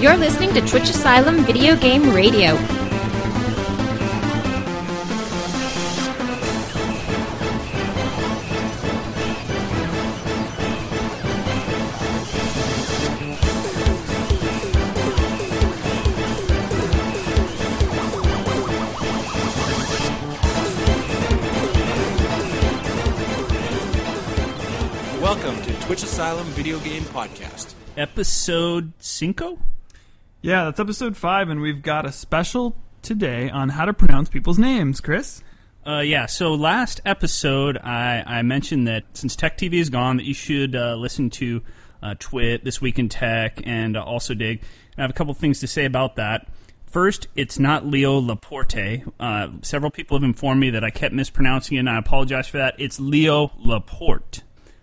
You're listening to Twitch Asylum Video Game Radio. Podcast. episode cinco. Yeah, that's episode five, and we've got a special today on how to pronounce people's names. Chris, Uh, yeah. So last episode, I, I mentioned that since Tech TV is gone, that you should uh, listen to uh, Twit, This Week in Tech, and uh, also Digg. I have a couple things to say about that. First, it's not Leo Laporte. Uh, several people have informed me that I kept mispronouncing it, and I apologize for that. It's Leo Laporte.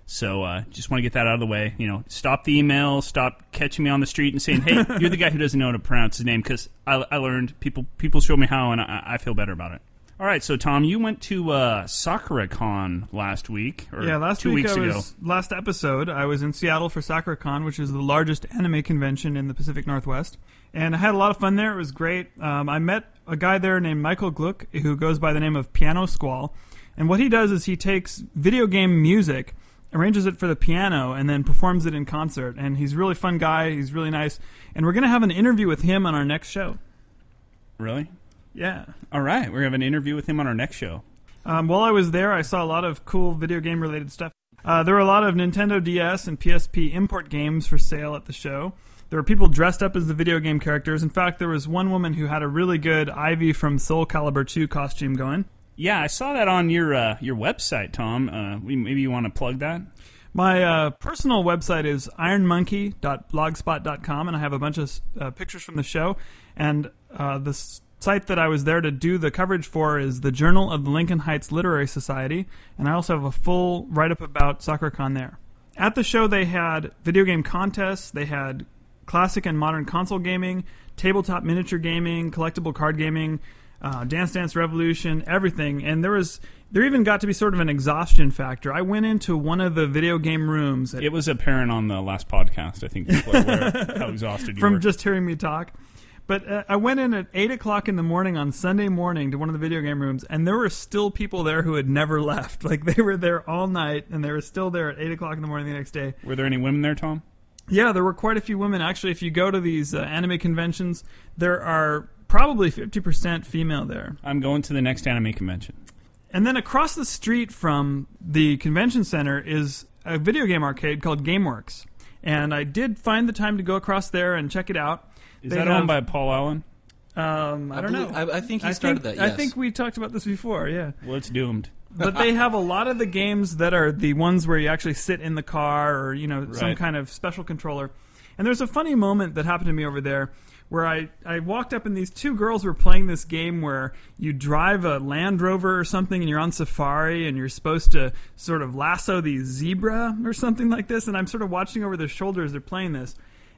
So uh, just want to get that out of the way. You know, stop the email, stop catching me on the street and saying, "Hey, you're the guy who doesn't know how to pronounce his name." Because I, I learned people people showed me how, and I, I feel better about it. All right, so Tom, you went to uh, SakuraCon last week, or yeah, last two week weeks I ago. last episode. I was in Seattle for SakuraCon, which is the largest anime convention in the Pacific Northwest, and I had a lot of fun there. It was great. Um, I met a guy there named Michael Gluck, who goes by the name of Piano Squall, and what he does is he takes video game music. Arranges it for the piano and then performs it in concert. And he's a really fun guy. He's really nice. And we're going to have an interview with him on our next show. Really? Yeah. All right, we're gonna have an interview with him on our next show. Um, while I was there, I saw a lot of cool video game related stuff. Uh, there were a lot of Nintendo DS and PSP import games for sale at the show. There were people dressed up as the video game characters. In fact, there was one woman who had a really good Ivy from Soul Calibur 2 costume going. Yeah, I saw that on your uh, your website, Tom. Uh, maybe you want to plug that. My uh, personal website is ironmonkey.blogspot.com, and I have a bunch of uh, pictures from the show. And uh, the site that I was there to do the coverage for is the Journal of the Lincoln Heights Literary Society, and I also have a full write up about SakuraCon there. At the show, they had video game contests, they had classic and modern console gaming, tabletop miniature gaming, collectible card gaming, uh, Dance Dance Revolution, everything. And there was there even got to be sort of an exhaustion factor. I went into one of the video game rooms at, It was apparent on the last podcast. I think people are aware how exhausted you from were. just hearing me talk. But uh, I went in at eight o'clock in the morning on Sunday morning to one of the video game rooms, and there were still people there who had never left. Like they were there all night, and they were still there at eight o'clock in the morning the next day. Were there any women there, Tom? Yeah, there were quite a few women. Actually, if you go to these uh, anime conventions, there are probably 50% female there. I'm going to the next anime convention. And then across the street from the convention center is a video game arcade called GameWorks. And I did find the time to go across there and check it out. Is They that have- owned by Paul Allen? Um, I, I don't believe- know. I- I think he I started think- that, I think we talked about this before, yeah. Well, it's doomed. but they have a lot of the games that are the ones where you actually sit in the car or you know some kind of special controller. And there's a funny moment that happened to me over there where I, I walked up and these two girls were playing this game where you drive a Land Rover or something and you're on safari and you're supposed to sort of lasso the zebra or something like this. And I'm sort of watching over their shoulders. They're playing this.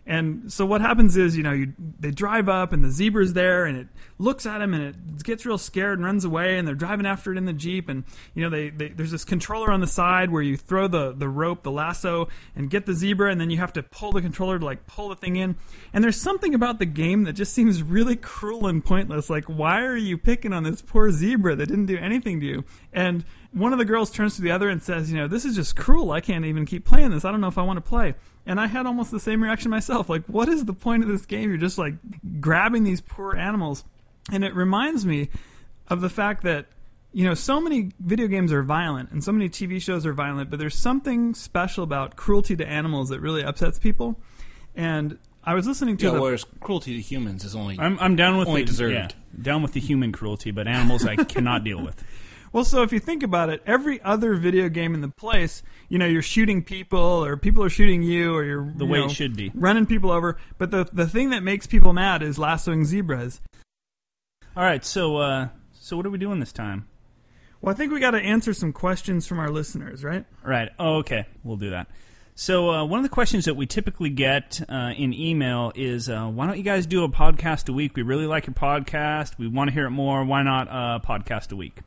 And so what happens is, you know, you, they drive up and the zebra's there and it looks at him and it gets real scared and runs away and they're driving after it in the Jeep and, you know, they, they there's this controller on the side where you throw the, the rope, the lasso and get the zebra and then you have to pull the controller to like pull the thing in. And there's something about the game that just seems really cruel and pointless. Like, why are you picking on this poor zebra that didn't do anything to you? And one of the girls turns to the other and says, you know, this is just cruel. I can't even keep playing this. I don't know if I want to play. And I had almost the same reaction myself. Like, what is the point of this game? You're just like grabbing these poor animals. And it reminds me of the fact that, you know, so many video games are violent and so many TV shows are violent, but there's something special about cruelty to animals that really upsets people. And I was listening to Yeah, the. whereas cruelty to humans is only. I'm, I'm down with Only the, deserved. yeah, down with the human cruelty, but animals I cannot deal with. Well, so if you think about it, every other video game in the place, you know, you're shooting people, or people are shooting you, or you're The you way know, it should be. running people over. But the the thing that makes people mad is lassoing zebras. All right, so uh, so what are we doing this time? Well, I think we got to answer some questions from our listeners, right? Right. Oh, okay. We'll do that. So, uh, one of the questions that we typically get uh, in email is uh, why don't you guys do a podcast a week? We really like your podcast. We want to hear it more. Why not a podcast a week?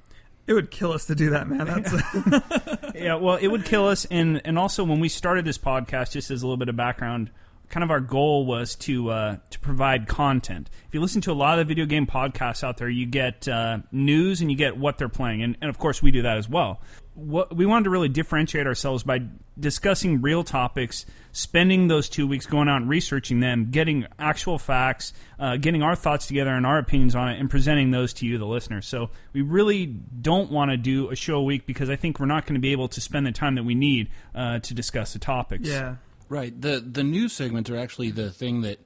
It would kill us to do that, man. That's Yeah, well, it would kill us. And, and also, when we started this podcast, just as a little bit of background, kind of our goal was to uh, to provide content. If you listen to a lot of the video game podcasts out there, you get uh, news and you get what they're playing, and, and of course we do that as well. What we wanted to really differentiate ourselves by discussing real topics, spending those two weeks going out and researching them, getting actual facts, uh, getting our thoughts together and our opinions on it, and presenting those to you, the listeners. So we really don't want to do a show a week because I think we're not going to be able to spend the time that we need uh, to discuss the topics. yeah. Right. The the news segments are actually the thing that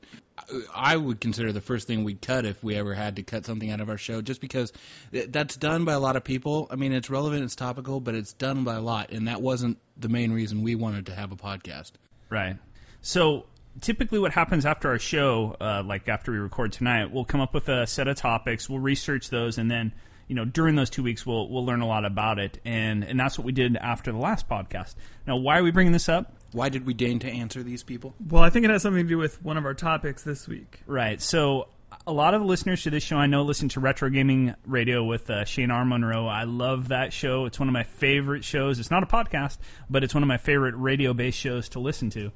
I would consider the first thing we'd cut if we ever had to cut something out of our show, just because that's done by a lot of people. I mean, it's relevant, it's topical, but it's done by a lot, and that wasn't the main reason we wanted to have a podcast. Right. So typically, what happens after our show, uh, like after we record tonight, we'll come up with a set of topics, we'll research those, and then you know during those two weeks we'll we'll learn a lot about it, and and that's what we did after the last podcast. Now, why are we bringing this up? Why did we deign to answer these people? Well, I think it has something to do with one of our topics this week. Right. So a lot of the listeners to this show I know listen to Retro Gaming Radio with uh, Shane R. Monroe. I love that show. It's one of my favorite shows. It's not a podcast, but it's one of my favorite radio based shows to listen to.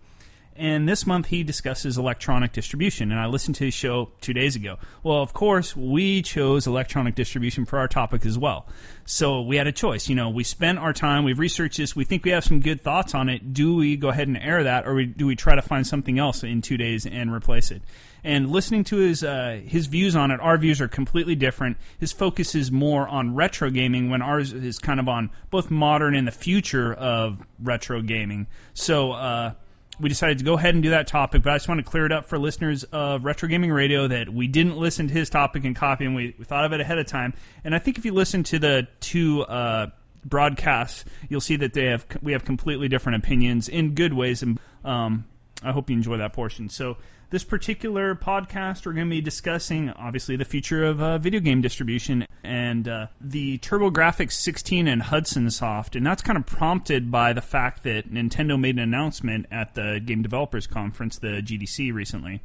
And this month he discusses electronic distribution, and I listened to his show two days ago. Well, of course, we chose electronic distribution for our topic as well. So we had a choice. You know, we spent our time, we've researched this, we think we have some good thoughts on it. Do we go ahead and air that, or do we try to find something else in two days and replace it? And listening to his uh, his views on it, our views are completely different. His focus is more on retro gaming, when ours is kind of on both modern and the future of retro gaming. So. Uh, we decided to go ahead and do that topic, but I just want to clear it up for listeners of Retro Gaming Radio that we didn't listen to his topic and copy, and we, we thought of it ahead of time. And I think if you listen to the two uh, broadcasts, you'll see that they have we have completely different opinions in good ways, and um, I hope you enjoy that portion. So this particular podcast, we're going to be discussing obviously the future of uh, video game distribution and uh, the TurboGrafx 16 and Hudson Soft, and that's kind of prompted by the fact that Nintendo made an announcement at the Game Developers Conference, the GDC, recently.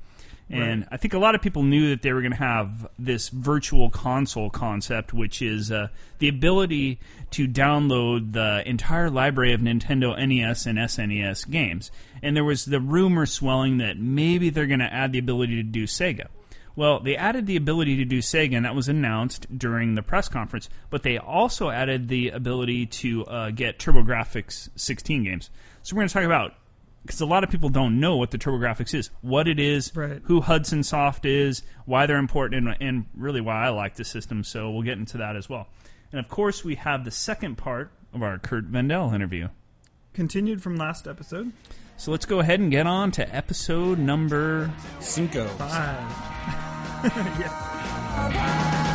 And Right. I think a lot of people knew that they were going to have this virtual console concept, which is uh, the ability to download the entire library of Nintendo NES and SNES games. And there was the rumor swelling that maybe they're going to add the ability to do Sega. Well, they added the ability to do Sega, and that was announced during the press conference. But they also added the ability to uh, get TurboGrafx 16 games. So we're going to talk about because a lot of people don't know what the TurboGrafx is, what it is, Right. who Hudson Soft is, why they're important, and, and really why I like the system. So we'll get into that as well. And of course, we have the second part of our Curt Vendel interview. Continued from last episode. So let's go ahead and get on to episode number. Cinco. Five. yeah.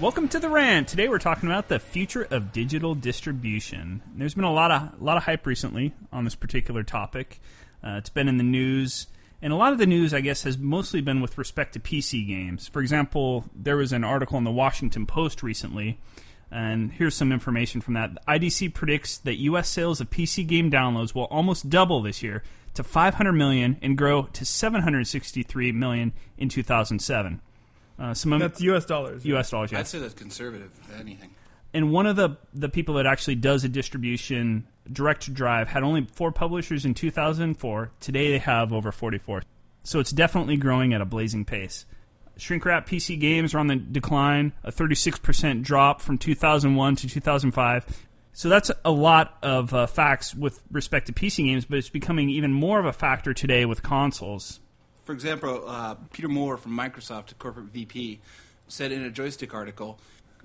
Welcome to the rant. Today we're talking about the future of digital distribution. There's been a lot of a lot of hype recently on this particular topic. Uh, it's been in the news, and a lot of the news, I guess, has mostly been with respect to PC games. For example, there was an article in the Washington Post recently, and here's some information from that. IDC predicts that U.S. sales of PC game downloads will almost double this year to 500 million and grow to 763 million in 2007. Uh, some That's U.S. dollars. U.S. dollars, yeah I'd say that's conservative, if anything. and one of the the people that actually does a distribution Direct2Drive had only four publishers in 2004 today they have over 44 so it's definitely growing at a blazing pace shrink wrap pc games are on the decline a 36% drop from 2001 to 2005 so that's a lot of uh, facts with respect to pc games but it's becoming even more of a factor today with consoles For example, uh, Peter Moore from Microsoft, corporate VP, said in a Joystiq article,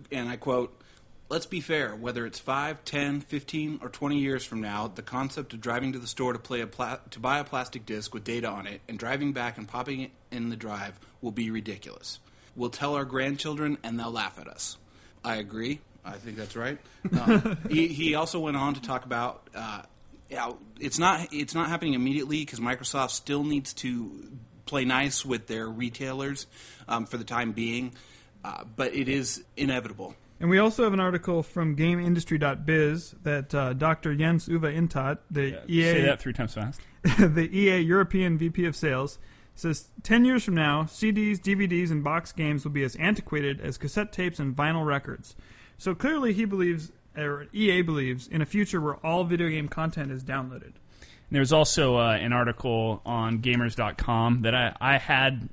and I quote, Let's be fair, whether it's 5, 10, 15, or 20 years from now, the concept of driving to the store to, play a pla- to buy a plastic disc with data on it and driving back and popping it in the drive will be ridiculous. We'll tell our grandchildren and they'll laugh at us. I agree. I think that's right. Uh, he, he also went on to talk about. Uh, yeah, it's not it's not happening immediately because Microsoft still needs to play nice with their retailers um, for the time being, uh, but it is inevitable. And we also have an article from GameIndustry.biz that uh, Dr. Jens Uwe Intat, the EA Say that three times fast. the EA European VP of Sales, says 10 years from now, CDs, DVDs, and box games will be as antiquated as cassette tapes and vinyl records. So clearly, he believes, or EA believes, in a future where all video game content is downloaded. There's also uh, an article on Gamers.com that I, I had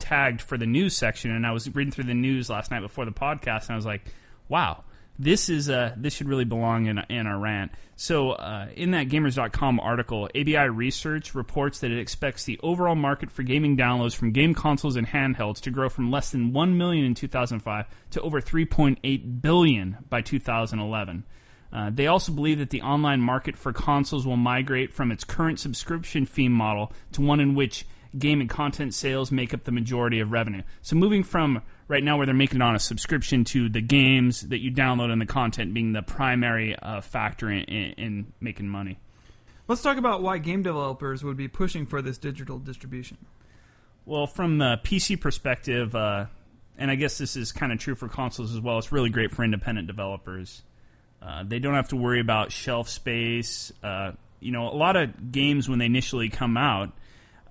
tagged for the news section, and I was reading through the news last night before the podcast, and I was like, "Wow, this is uh, this should really belong in in our rant." So, uh, in that Gamers.com article, ABI Research reports that it expects the overall market for gaming downloads from game consoles and handhelds to grow from less than one million in 2005 to over 3.8 billion by 2011. Uh, they also believe that the online market for consoles will migrate from its current subscription fee model to one in which game and content sales make up the majority of revenue. So moving from right now where they're making it on a subscription to the games that you download and the content being the primary uh, factor in, in, in making money. Let's talk about why game developers would be pushing for this digital distribution. Well, from the PC perspective, uh, and I guess this is kind of true for consoles as well, it's really great for independent developers. Uh, they don't have to worry about shelf space. Uh, you know, a lot of games when they initially come out,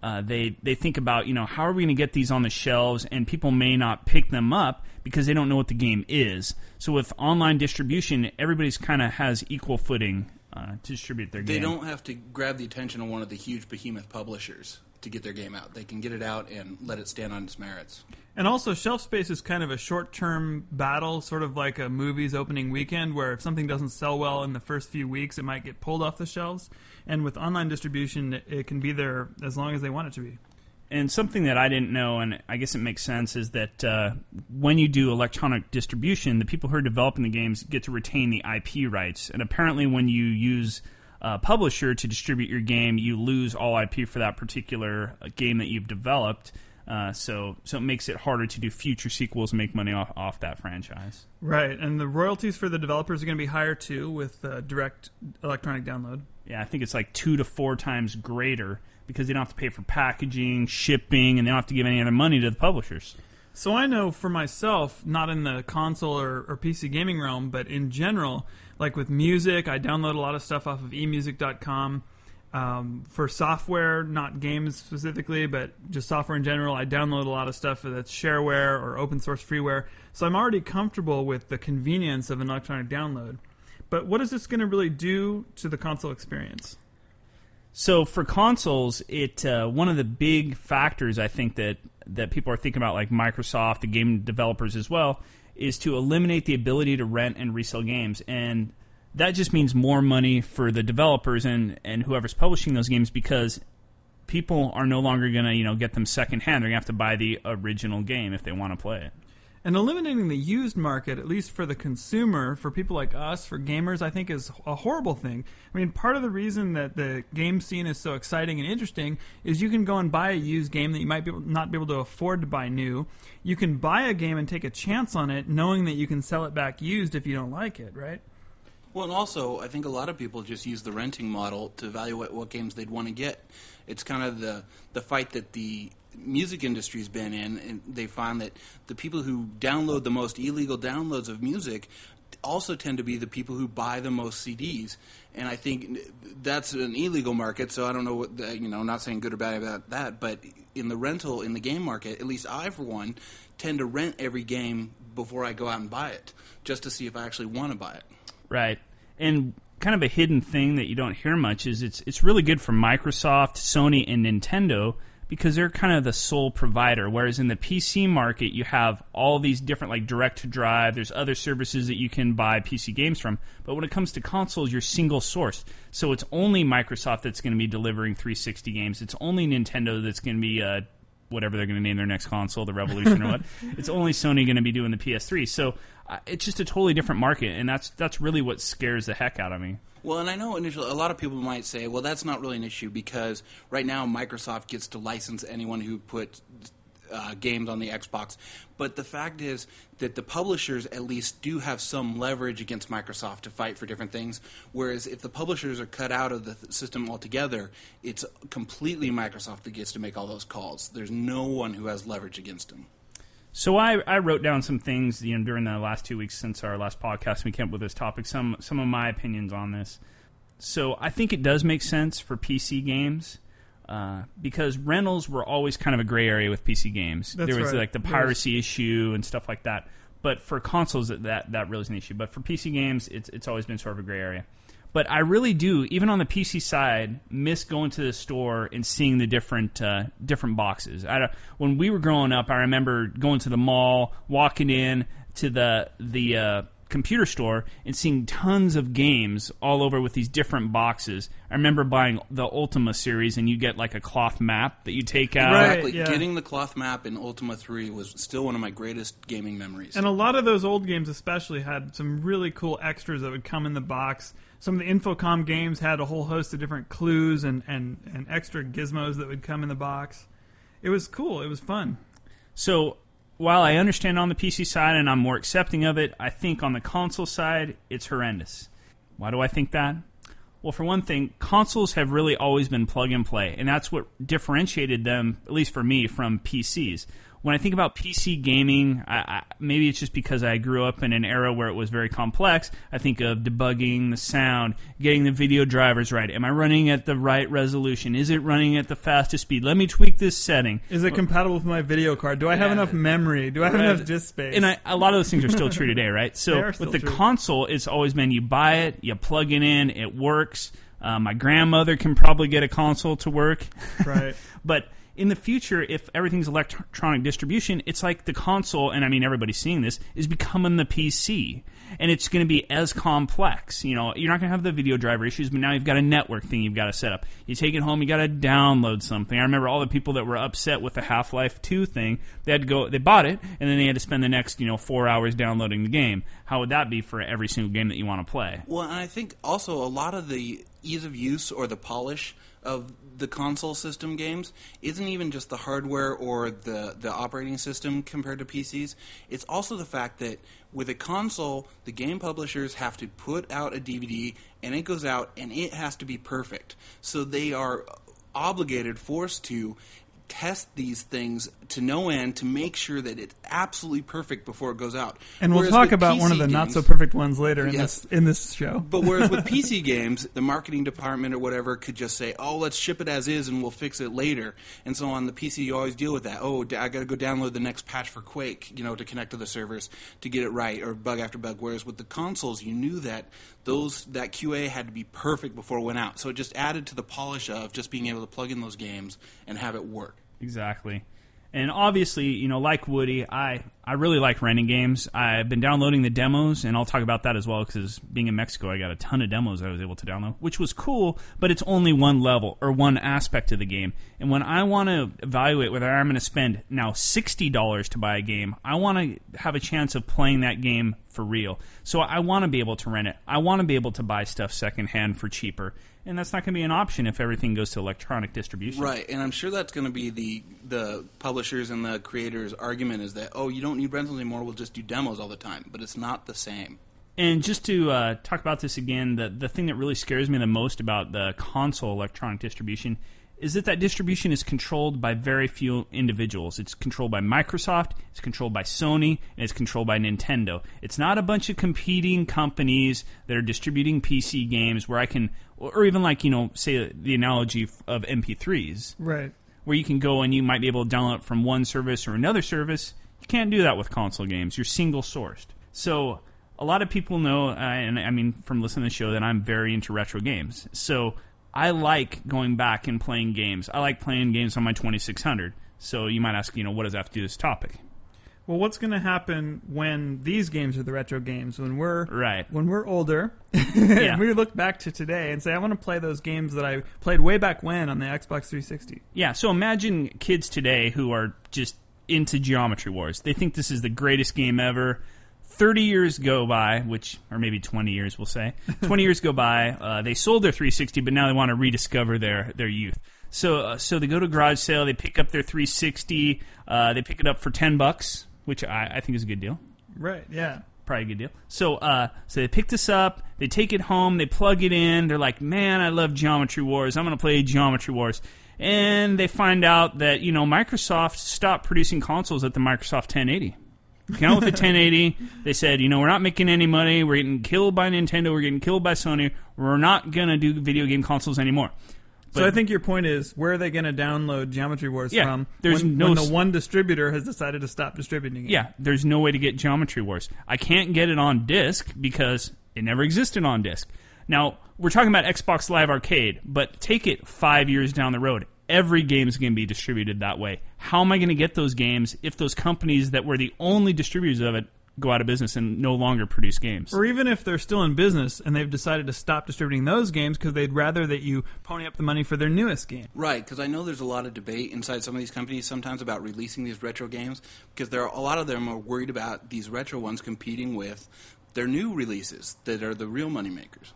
uh, they they think about you know how are we going to get these on the shelves, and people may not pick them up because they don't know what the game is. So with online distribution, everybody's kind of has equal footing uh, to distribute their They game. They don't have to grab the attention of one of the huge behemoth publishers to get their game out. They can get it out and let it stand on its merits. And also, shelf space is kind of a short term battle, sort of like a movie's opening weekend, where if something doesn't sell well in the first few weeks, it might get pulled off the shelves. And with online distribution, it can be there as long as they want it to be. And something that I didn't know, and I guess it makes sense, is that uh, when you do electronic distribution, the people who are developing the games get to retain the IP rights. And apparently, when you use a publisher to distribute your game, you lose all IP for that particular uh, game that you've developed. Uh, so, so it makes it harder to do future sequels and make money off, off that franchise. Right. And the royalties for the developers are going to be higher too with uh, direct electronic download. Yeah, I think it's like two to four times greater because they don't have to pay for packaging, shipping, and they don't have to give any other money to the publishers. So I know for myself, not in the console or, or PC gaming realm, but in general, like with music, I download a lot of stuff off of emusic.com. Um, for software, not games specifically, but just software in general, I download a lot of stuff that's shareware or open source freeware. So I'm already comfortable with the convenience of an electronic download. But what is this going to really do to the console experience? So for consoles, it uh, one of the big factors I think that that people are thinking about, like Microsoft, the game developers as well, is to eliminate the ability to rent and resell games, and that just means more money for the developers and and whoever's publishing those games because people are no longer going to you know get them secondhand. They're going to have to buy the original game if they want to play it. And eliminating the used market, at least for the consumer, for people like us, for gamers, I think is a horrible thing. I mean, part of the reason that the game scene is so exciting and interesting is you can go and buy a used game that you might be able, not be able to afford to buy new. You can buy a game and take a chance on it, knowing that you can sell it back used if you don't like it, right? Well, and also, I think a lot of people just use the renting model to evaluate what games they'd want to get. It's kind of the the fight that the music industry's been in, and they find that the people who download the most illegal downloads of music also tend to be the people who buy the most CDs. And I think that's an illegal market, so I don't know what the, you know. Not saying good or bad about that, but in the rental in the game market, at least I, for one, tend to rent every game before I go out and buy it, just to see if I actually want to buy it. Right. And kind of a hidden thing that you don't hear much is it's it's really good for Microsoft, Sony, and Nintendo because they're kind of the sole provider. Whereas in the PC market, you have all these different like Direct2Drive. There's other services that you can buy PC games from. But when it comes to consoles, you're single source. So it's only Microsoft that's going to be delivering 360 games. It's only Nintendo that's going to be uh, whatever they're going to name their next console, the Revolution or what. It's only Sony going to be doing the PS3. So uh, it's just a totally different market, and that's that's really what scares the heck out of me. Well, and I know initially a lot of people might say, well, that's not really an issue because right now Microsoft gets to license anyone who put uh, games on the Xbox. But the fact is that the publishers at least do have some leverage against Microsoft to fight for different things. Whereas if the publishers are cut out of the th- system altogether, it's completely Microsoft that gets to make all those calls. There's no one who has leverage against them. So I, I wrote down some things you know during the last two weeks since our last podcast. We came up with this topic. Some some of my opinions on this. So I think it does make sense for PC games uh, because rentals were always kind of a gray area with PC games. That's there was right. like the piracy issue and stuff like that. But for consoles, that that, that really is an issue. But for PC games, it's it's always been sort of a gray area. But I really do, even on the PC side, miss going to the store and seeing the different uh, different boxes. I when we were growing up, I remember going to the mall, walking in to the the uh, computer store, and seeing tons of games all over with these different boxes. I remember buying the Ultima series, and you get like a cloth map that you take out. Right. Exactly. yeah. Getting the cloth map in Ultima 3 was still one of my greatest gaming memories. And a lot of those old games, especially, had some really cool extras that would come in the box. Some of the Infocom games had a whole host of different clues and, and, and extra gizmos that would come in the box. It was cool. It was fun. So while I understand on the PC side and I'm more accepting of it, I think on the console side it's horrendous. Why do I think that? Well, for one thing, consoles have really always been plug and play, and that's what differentiated them, at least for me, from PCs. When I think about PC gaming, I, I, maybe it's just because I grew up in an era where it was very complex. I think of debugging the sound, getting the video drivers right. Am I running at the right resolution? Is it running at the fastest speed? Let me tweak this setting. Is it compatible with my video card? Do I have Yeah. enough memory? Do I have Right. enough disk space? And I, a lot of those things are still true today, right? So with the true. console, it's always been you buy it, you plug it in, it works. Uh, my grandmother can probably get a console to work, right. but in the future, if everything's electronic distribution, it's like the console, and I mean everybody's seeing this, is becoming the PC. And it's going to be as complex. You know, you're not going to have the video driver issues, but now you've got a network thing you've got to set up. You take it home, you got to download something. I remember all the people that were upset with the Half Life 2 thing. They had to go, they bought it, and then they had to spend the next, you know, four hours downloading the game. How would that be for every single game that you want to play? Well, and I think also a lot of the ease of use or the polish of the console system games isn't even just the hardware or the, the operating system compared to PCs. It's also the fact that with a console, the game publishers have to put out a DVD and it goes out and it has to be perfect. So they are obligated, forced to test these things to no end to make sure that it's absolutely perfect before it goes out. And we'll talk with about one of PC the not so perfect ones later in Yes. this in this show. but whereas with PC games, the marketing department or whatever could just say, "Oh, let's ship it as is, and we'll fix it later." And so on the PC, you always deal with that. Oh, I got to go download the next patch for Quake, you know, to connect to the servers to get it right, or bug after bug. Whereas with the consoles, you knew that those that QA had to be perfect before it went out. So it just added to the polish of just being able to plug in those games and have it work. Exactly. And obviously, you know, like Woody, I, I really like renting games. I've been downloading the demos, and I'll talk about that as well because being in Mexico, I got a ton of demos I was able to download, which was cool, but it's only one level or one aspect of the game. And when I want to evaluate whether I'm going to spend now $60 to buy a game, I want to have a chance of playing that game for real. So I want to be able to rent it. I want to be able to buy stuff secondhand for cheaper. And that's not going to be an option if everything goes to electronic distribution. Right, and I'm sure that's going to be the the publishers and the creators' argument is that oh, you don't need rentals anymore. We'll just do demos all the time, but it's not the same. And just to uh, talk about this again, the the thing that really scares me the most about the console electronic distribution is that that distribution is controlled by very few individuals. It's controlled by Microsoft, it's controlled by Sony, and it's controlled by Nintendo. It's not a bunch of competing companies that are distributing PC games where I can, or even like you know, say the analogy of MP3s Right. where you can go and you might be able to download it from one service or another service. You can't do that with console games. You're single sourced. So a lot of people know, uh, and I mean from listening to the show, that I'm very into retro games. So I like going back and playing games. I like playing games on my 2600. So you might ask, you know, what does that have to do with this topic? Well, what's going to happen when these games are the retro games? When we're Right. when we're older, Yeah. we look back to today and say, "I want to play those games that I played way back when on the Xbox 360." Yeah, so imagine kids today who are just into Geometry Wars. They think this is the greatest game ever. 30 years go by, which, or maybe 20 years, we'll say. 20 years go by. Uh, they sold their 360, but now they want to rediscover their, their youth. So, uh, so they go to a garage sale. They pick up their 360. Uh, they pick it up for 10 bucks, which I, I think is a good deal. Right. Yeah. Probably a good deal. So, uh, so they pick this up. They take it home. They plug it in. They're like, "Man, I love Geometry Wars. I'm going to play Geometry Wars." And they find out that you know Microsoft stopped producing consoles at the Microsoft 1080. Came out with the 1080. They said, you know, we're not making any money. We're getting killed by Nintendo. We're getting killed by Sony. We're not gonna do video game consoles anymore. So I think your point is, where are they going to download Geometry Wars Yeah, from? there's when, no when the one distributor has decided to stop distributing it. Yeah, there's no way to get Geometry Wars. I can't get it on disc because it never existed on disc. Now, we're talking about Xbox Live Arcade, but take it five years down the road. Every game is going to be distributed that way. How am I going to get those games if those companies that were the only distributors of it go out of business and no longer produce games? Or even if they're still in business and they've decided to stop distributing those games because they'd rather that you pony up the money for their newest game. Right, because I know there's a lot of debate inside some of these companies sometimes about releasing these retro games because there are a lot of them are worried about these retro ones competing with their new releases that are the real moneymakers.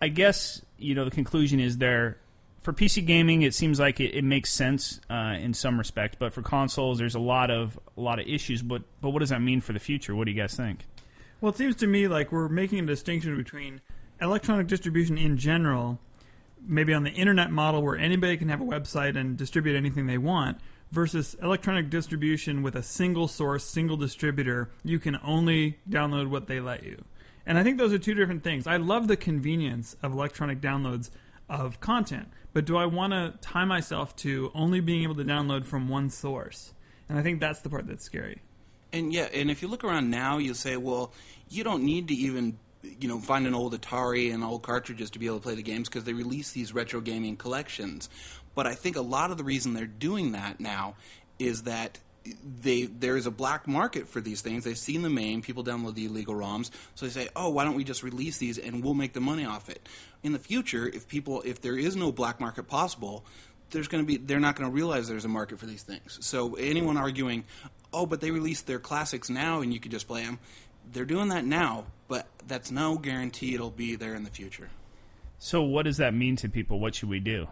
I guess you know the conclusion is there for PC gaming. It seems like it, it makes sense uh, in some respect, but for consoles, there's a lot of a lot of issues. But but what does that mean for the future? What do you guys think? Well, it seems to me like we're making a distinction between electronic distribution in general, maybe on the internet model where anybody can have a website and distribute anything they want, versus electronic distribution with a single source, single distributor. You can only download what they let you. And I think those are two different things. I love the convenience of electronic downloads of content, but do I want to tie myself to only being able to download from one source? And I think that's the part that's scary. And yeah, and if you look around now, you'll say, well, you don't need to even you know find an old Atari and old cartridges to be able to play the games because they release these retro gaming collections. But I think a lot of the reason they're doing that now is that they there is a black market for these things. They've seen the main people download the illegal ROMs, so they say, "Oh, why don't we just release these and we'll make the money off it?" In the future, if people if there is no black market possible, there's going to be they're not going to realize there's a market for these things. So anyone arguing, "Oh, but they released their classics now and you could just play them." They're doing that now, but that's no guarantee it'll be there in the future. So what does that mean to people? What should we do?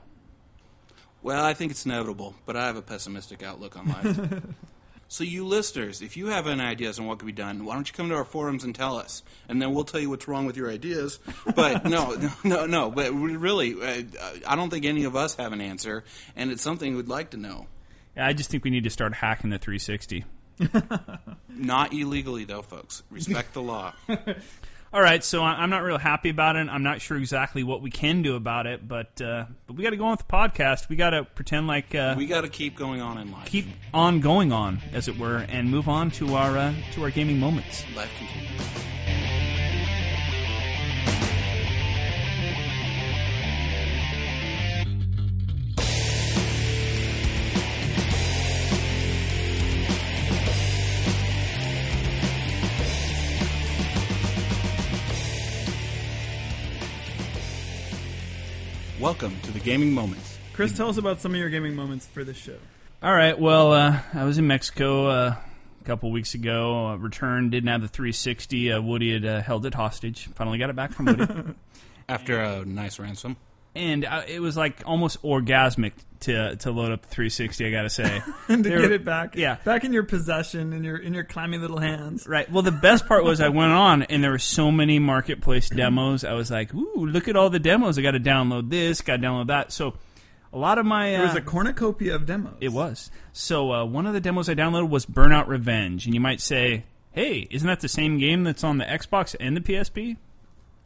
Well, I think it's inevitable, but I have a pessimistic outlook on life. so, you listeners, if you have any ideas on what could be done, why don't you come to our forums and tell us, and then we'll tell you what's wrong with your ideas. But no, no, no, no. But really, uh, I don't think any of us have an answer, and it's something we'd like to know. I just think we need to start hacking the 360. Not illegally, though, folks. Respect the law. All right, so I'm not real happy about it. I'm not sure exactly what we can do about it, but uh, but we got to go on with the podcast. We got to pretend like uh, We got to keep going on in life. keep on going on, as it were, and move on to our uh, to our gaming moments. life continues. Welcome to the Gaming Moments. Chris, tell us about some of your gaming moments for this show. All right. Well, uh, I was in Mexico uh, a couple weeks ago. Uh, returned, didn't have the 360. Uh, Woody had uh, held it hostage. Finally got it back from Woody, After a nice ransom. and uh, it was like almost orgasmic to to load up the 360. I got to say. and to They were- get it back, yeah. back in your possession, in your in your clammy little hands. Right. Well, the best part was I went on and there were so many marketplace demos. I was like, "Ooh, look at all the demos! I got to download this, got to download that." So, a lot of my uh, There was a cornucopia of demos. It was. So uh, one of the demos I downloaded was Burnout Revenge, and you might say, "Hey, isn't that the same game that's on the Xbox and the PSP?"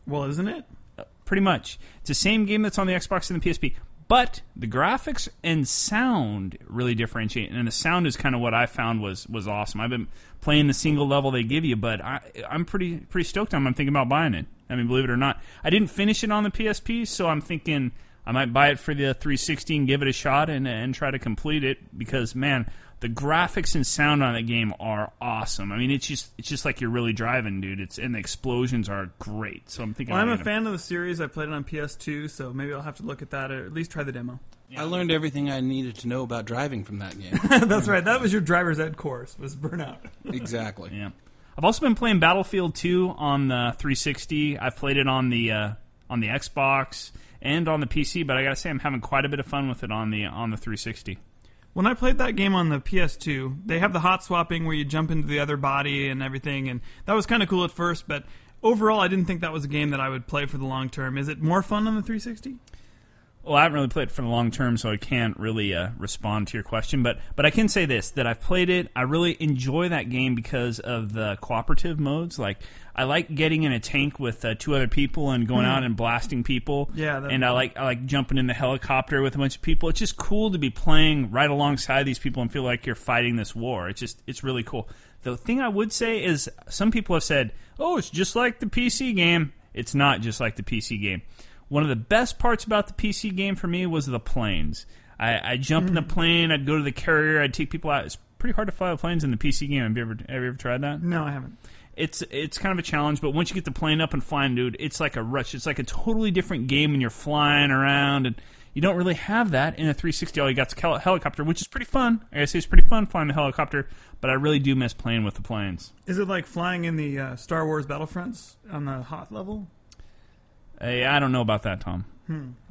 Well, isn't it? Uh, pretty much, it's the same game that's on the Xbox and the PSP, but the graphics and sound really differentiate. And the sound is kind of what I found was was awesome. I've been playing the single level they give you, but I, I'm pretty pretty stoked on. it. I'm thinking about buying it. I mean, believe it or not, I didn't finish it on the PSP, so I'm thinking I might buy it for the 360 and give it a shot and and try to complete it because man, the graphics and sound on that game are awesome. I mean, it's just it's just like you're really driving, dude. It's and the explosions are great. So I'm thinking Well, I'm a gonna- fan of the series. I played it on PS2, so maybe I'll have to look at that or at least try the demo. I learned everything I needed to know about driving from that game. That's right. That was your driver's ed course. Was Burnout. exactly. Yeah. I've also been playing Battlefield 2 on the 360. I've played it on the uh, on the Xbox and on the PC, but I gotta say I'm having quite a bit of fun with it on the on the 360. When I played that game on the PS2, they have the hot swapping where you jump into the other body and everything, and that was kind of cool at first. But overall, I didn't think that was a game that I would play for the long term. Is it more fun on the 360? Well, I haven't really played it for the long term, so I can't really uh, respond to your question. But but I can say this: that I've played it. I really enjoy that game because of the cooperative modes. Like I like getting in a tank with uh, two other people and going out and blasting people. Yeah, and I like I like jumping in the helicopter with a bunch of people. It's just cool to be playing right alongside these people and feel like you're fighting this war. It's just it's really cool. The thing I would say is some people have said, "Oh, it's just like the PC game." It's not just like the PC game. One of the best parts about the PC game for me was the planes. I, I jump in the plane, I'd go to the carrier, I'd take people out. It's pretty hard to fly the planes in the PC game. Have you ever have you ever tried that? No, I haven't. It's it's kind of a challenge, but once you get the plane up and flying, dude, it's like a rush. It's like a totally different game when you're flying around, and you don't really have that in a 360. All you got's a hel- helicopter, which is pretty fun. I say, it's pretty fun flying the helicopter, but I really do miss playing with the planes. Is it like flying in the uh, Star Wars Battlefronts on the Hoth level? Hey, I don't know about that, Tom.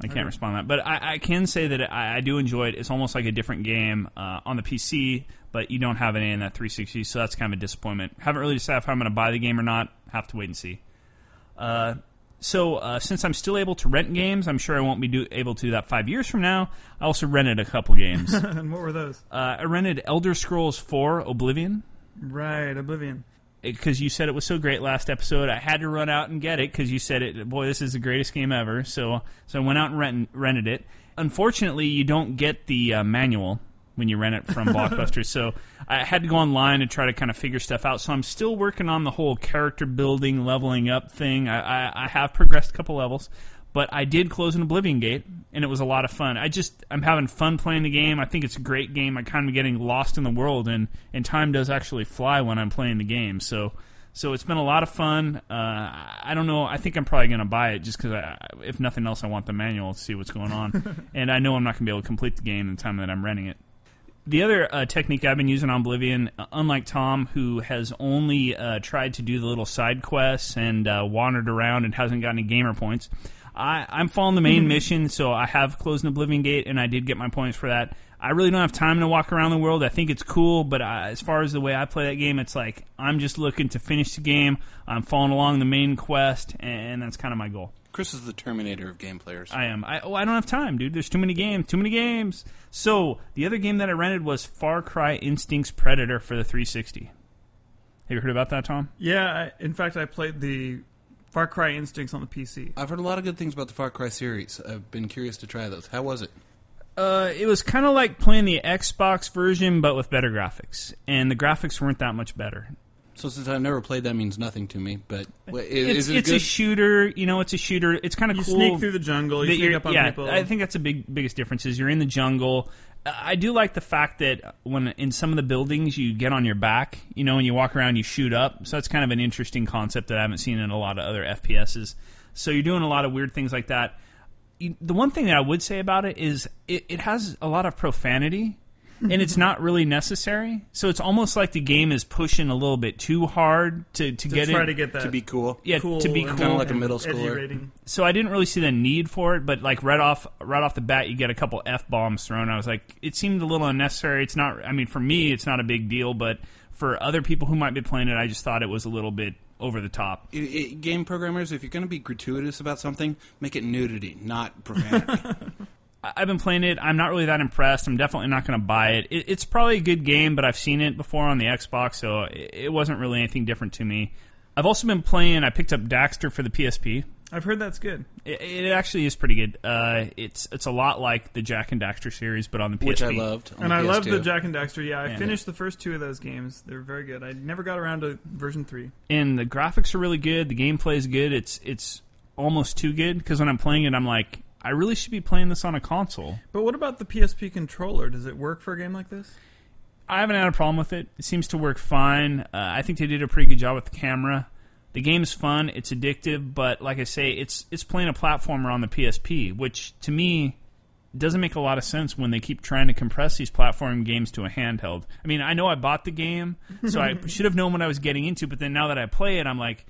I can't respond to that, but I, I can say that I, I do enjoy it. It's almost like a different game uh, on the PC, but you don't have any in that 360, so that's kind of a disappointment. Haven't really decided if I'm going to buy the game or not. Have to wait and see. Uh, so uh, since I'm still able to rent games, I'm sure I won't be do- able to do that five years from now. I also rented a couple games. uh, and what were those? I rented Elder Scrolls 4 Oblivion Right, Oblivion. because you said it was so great last episode. I had to run out and get it because you said it. Boy, this is the greatest game ever. So, so I went out and rent, rented it. Unfortunately, you don't get the uh, manual when you rent it from Blockbuster. So I had to go online and try to kind of figure stuff out. So I'm still working on the whole character building, leveling up thing. I, I, I have progressed a couple levels. But I did close an Oblivion Gate, and it was a lot of fun. I just I'm having fun playing the game. I think it's a great game. I kind of getting lost in the world, and and time does actually fly when I'm playing the game. So so it's been a lot of fun. Uh, I don't know. I think I'm probably going to buy it just because, if nothing else, I want the manual to see what's going on, and I know I'm not going to be able to complete the game in the time that I'm renting it. The other uh, technique I've been using on Oblivion, uh, unlike Tom, who has only uh, tried to do the little side quests and uh, wandered around and hasn't got any gamer points, I, I'm following the main mission, so I have closed an Oblivion Gate, and I did get my points for that. I really don't have time to walk around the world. I think it's cool, but I, as far as the way I play that game, it's like I'm just looking to finish the game. I'm following along the main quest, and that's kind of my goal. Chris is the Terminator of game players. I am. I, oh, I don't have time, dude. There's too many games. Too many games. So the other game that I rented was Far Cry Instincts Predator for the 360. Have you heard about that, Tom? Yeah, I, in fact, I played the Far Cry Instincts on the PC. I've heard a lot of good things about the Far Cry series. I've been curious to try those. How was it? Uh, it was kind of like playing the Xbox version, but with better graphics, and the graphics weren't that much better. So since I've never played, that means nothing to me. But wha- i- It's, is it it's good? a shooter, you know. It's a shooter. It's kind of You cool. sneak through the jungle. You sneak up on yeah, people. I think that's a big biggest difference is you're in the jungle. Uh, I do like the fact that when in some of the buildings you get on your back, you know, and you walk around, you shoot up. So that's kind of an interesting concept that I haven't seen in a lot of other FPSs. So you're doing a lot of weird things like that. The one thing that I would say about it is it, it has a lot of profanity. And it's not really necessary. So it's almost like the game is pushing a little bit too hard to, to, to get try it. to get that to be cool. yeah, cool to be cool. Kinda like a middle edgy schooler. rating. so I didn't really see the need for it, but like right off right off the bat, you get a couple f bombs thrown. I was like, it seemed a little unnecessary. It's not. I mean, for me, it's not a big deal, but for other people who might be playing it, I just thought it was a little bit over the top. I- I- game programmers, if you're going to be gratuitous about something, make it nudity, not profanity. I- I've been playing it. I'm not really that impressed. I'm definitely not going to buy it. it. It's probably a good game, but I've seen it before on the Xbox, so it, it wasn't really anything different to me. I've also been playing. I picked up Daxter for the PSP. I've heard that's good. It, it actually is pretty good. Uh, it's it's a lot like the Jak and Daxter series, but on the PSP. which I loved. And the I love PS2. the Jak and Daxter. Yeah, I Yeah. finished the first two of those games. They're very good. I never got around to version three. and the graphics are really good. The gameplay is good. It's it's almost too good because when I'm playing it, I'm like, I really should be playing this on a console. But what about the PSP controller? Does it work for a game like this? I haven't had a problem with it. It seems to work fine. Uh, I think they did a pretty good job with the camera. The game's fun. It's addictive, but like I say, it's it's playing a platformer on the PSP, which to me doesn't make a lot of sense when they keep trying to compress these platform games to a handheld. I mean, I know I bought the game, so I should have known what I was getting into. But then now that I play it, I'm like,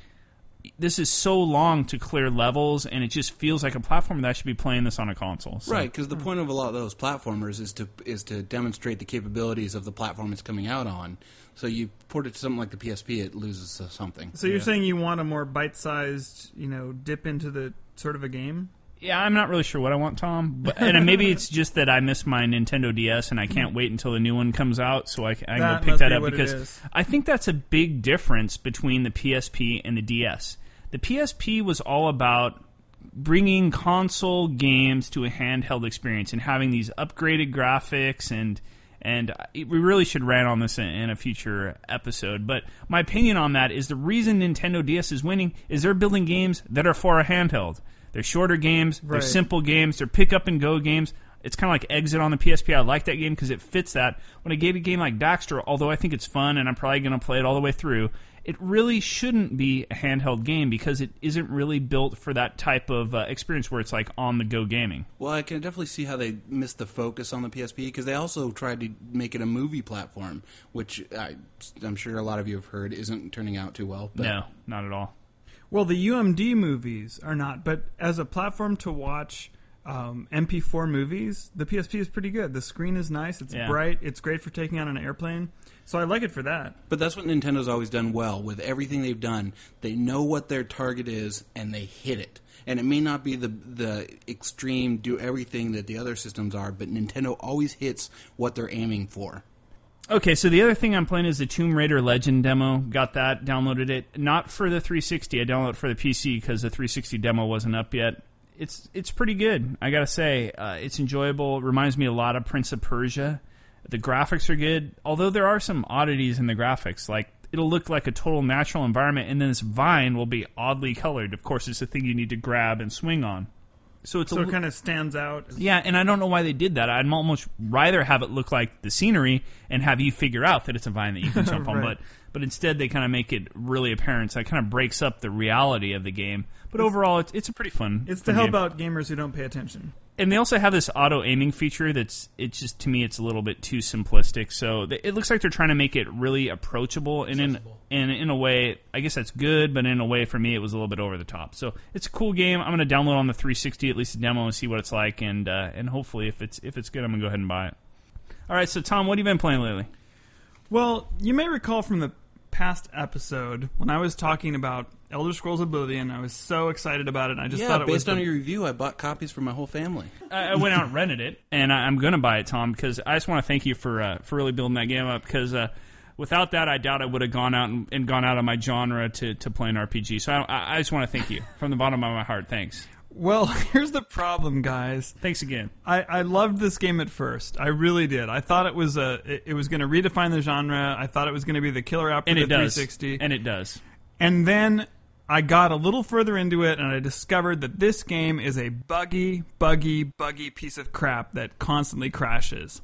this is so long to clear levels, and it just feels like a platform that I should be playing this on a console. So. Right, because the point of a lot of those platformers is to is to demonstrate the capabilities of the platform it's coming out on. So you port it to something like the PSP, it loses uh, something. So you're saying you want a more bite-sized, you know, dip into the sort of a game? Yeah, I'm not really sure what I want, Tom. But and maybe it's just that I miss my Nintendo DS and I can't wait until the new one comes out so I, I can That go pick that be up because. I think that's a big difference between the PSP and the DS. The PSP was all about bringing console games to a handheld experience and having these upgraded graphics and and we really should rant on this in, in a future episode. But my opinion on that is the reason Nintendo DS is winning is they're building games that are for a handheld. They're shorter games, they're simple games, they're pick up and go games. It's kind of like Exit on the PSP. I like that game because it fits that. When I gave a game like Daxter, although I think it's fun and I'm probably going to play it all the way through, it really shouldn't be a handheld game because it isn't really built for that type of uh, experience where it's like on the go gaming. Well, I can definitely see how they missed the focus on the PSP because they also tried to make it a movie platform, which I, I'm sure a lot of you have heard isn't turning out too well. But No, not at all. Well, the UMD movies are not, but as a platform to watch um, MP4 movies, the PSP is pretty good. The screen is nice. It's Yeah. bright. It's great for taking on an airplane. So I like it for that. But that's what Nintendo's always done well with everything they've done. They know what their target is and they hit it. And it may not be the the extreme do everything that the other systems are, but Nintendo always hits what they're aiming for. Okay, so the other thing I'm playing is the Tomb Raider Legend demo. Got that, downloaded it. Not for the 360. I downloaded for the PC because the 360 demo wasn't up yet. It's it's pretty good. I gotta say, uh, it's enjoyable. It reminds me a lot of Prince of Persia. The graphics are good, although there are some oddities in the graphics. Like it'll look like a total natural environment, and then this vine will be oddly colored. Of course, it's a thing you need to grab and swing on. So it's So a it kind of stands out. yeah, and I don't know why they did that. I'd almost rather have it look like the scenery and have you figure out that it's a vine that you can jump on. But but instead they kind of make it really apparent. So it kind of breaks up the reality of the game. But overall, it's it's a pretty fun. It's to fun help game. out gamers who don't pay attention. And they also have this auto aiming feature that's it's just to me it's a little bit too simplistic. So th- it looks like they're trying to make it really approachable and in and in a way I guess that's good, but in a way for me it was a little bit over the top. So it's a cool game. I'm going to download on the 360 at least a demo and see what it's like and uh, and hopefully if it's if it's good I'm going to go ahead and buy it. All right, so Tom, what have you been playing lately? Well, you may recall from the past episode when I was talking about Elder Scrolls Oblivion. I was so excited about it. and I just yeah, thought it was based on the- your review, I bought copies for my whole family. I I went out and rented it, and I, I'm going to buy it, Tom, because I just want to thank you for uh, for really building that game up. Because uh, without that, I doubt I would have gone out and, and gone out of my genre to, to play an RPG. So I- I just want to thank you from the bottom of my heart. Thanks. Well, here's the problem, guys. Thanks again. I, I loved this game at first. I really did. I thought it was a it, it was going to redefine the genre. I thought it was going to be the killer app for And the it does. 360. And it does. And then I got a little further into it and I discovered that this game is a buggy, buggy, buggy piece of crap that constantly crashes.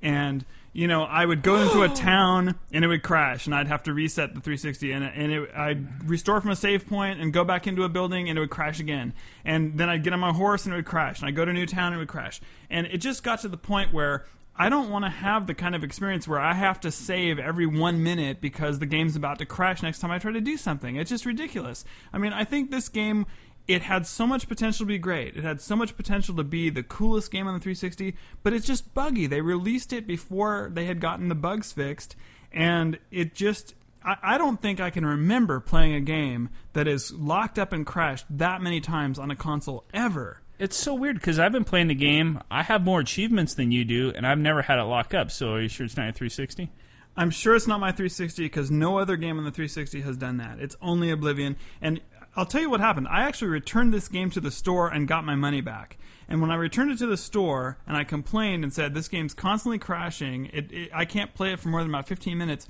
And you know, I would go into a town and it would crash, and I'd have to reset the 360, and, and it, I'd restore from a save point and go back into a building, and it would crash again. And then I'd get on my horse and it would crash, and I'd go to a new town and it would crash. And it just got to the point where I don't want to have the kind of experience where I have to save every one minute because the game's about to crash next time I try to do something. It's just ridiculous. I mean, I think this game it had so much potential to be great. It had so much potential to be the coolest game on the 360, but it's just buggy. They released it before they had gotten the bugs fixed, and it just. I, I don't think I can remember playing a game that is locked up and crashed that many times on a console ever. It's so weird because I've been playing the game. I have more achievements than you do, and I've never had it lock up. So are you sure it's not a 360? I'm sure it's not my 360 because no other game on the 360 has done that. It's only Oblivion. And I'll tell you what happened. I actually returned this game to the store and got my money back. And when I returned it to the store and I complained and said this game's constantly crashing, it, it, I can't play it for more than about 15 minutes.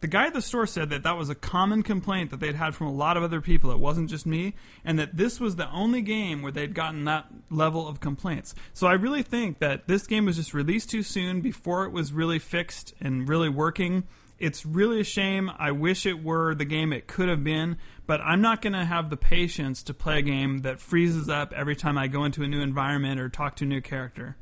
The guy at the store said that that was a common complaint that they'd had from a lot of other people. It wasn't just me, and that this was the only game where they'd gotten that level of complaints. So I really think that this game was just released too soon before it was really fixed and really working. It's really a shame. I wish it were the game it could have been, but I'm not going to have the patience to play a game that freezes up every time I go into a new environment or talk to a new character.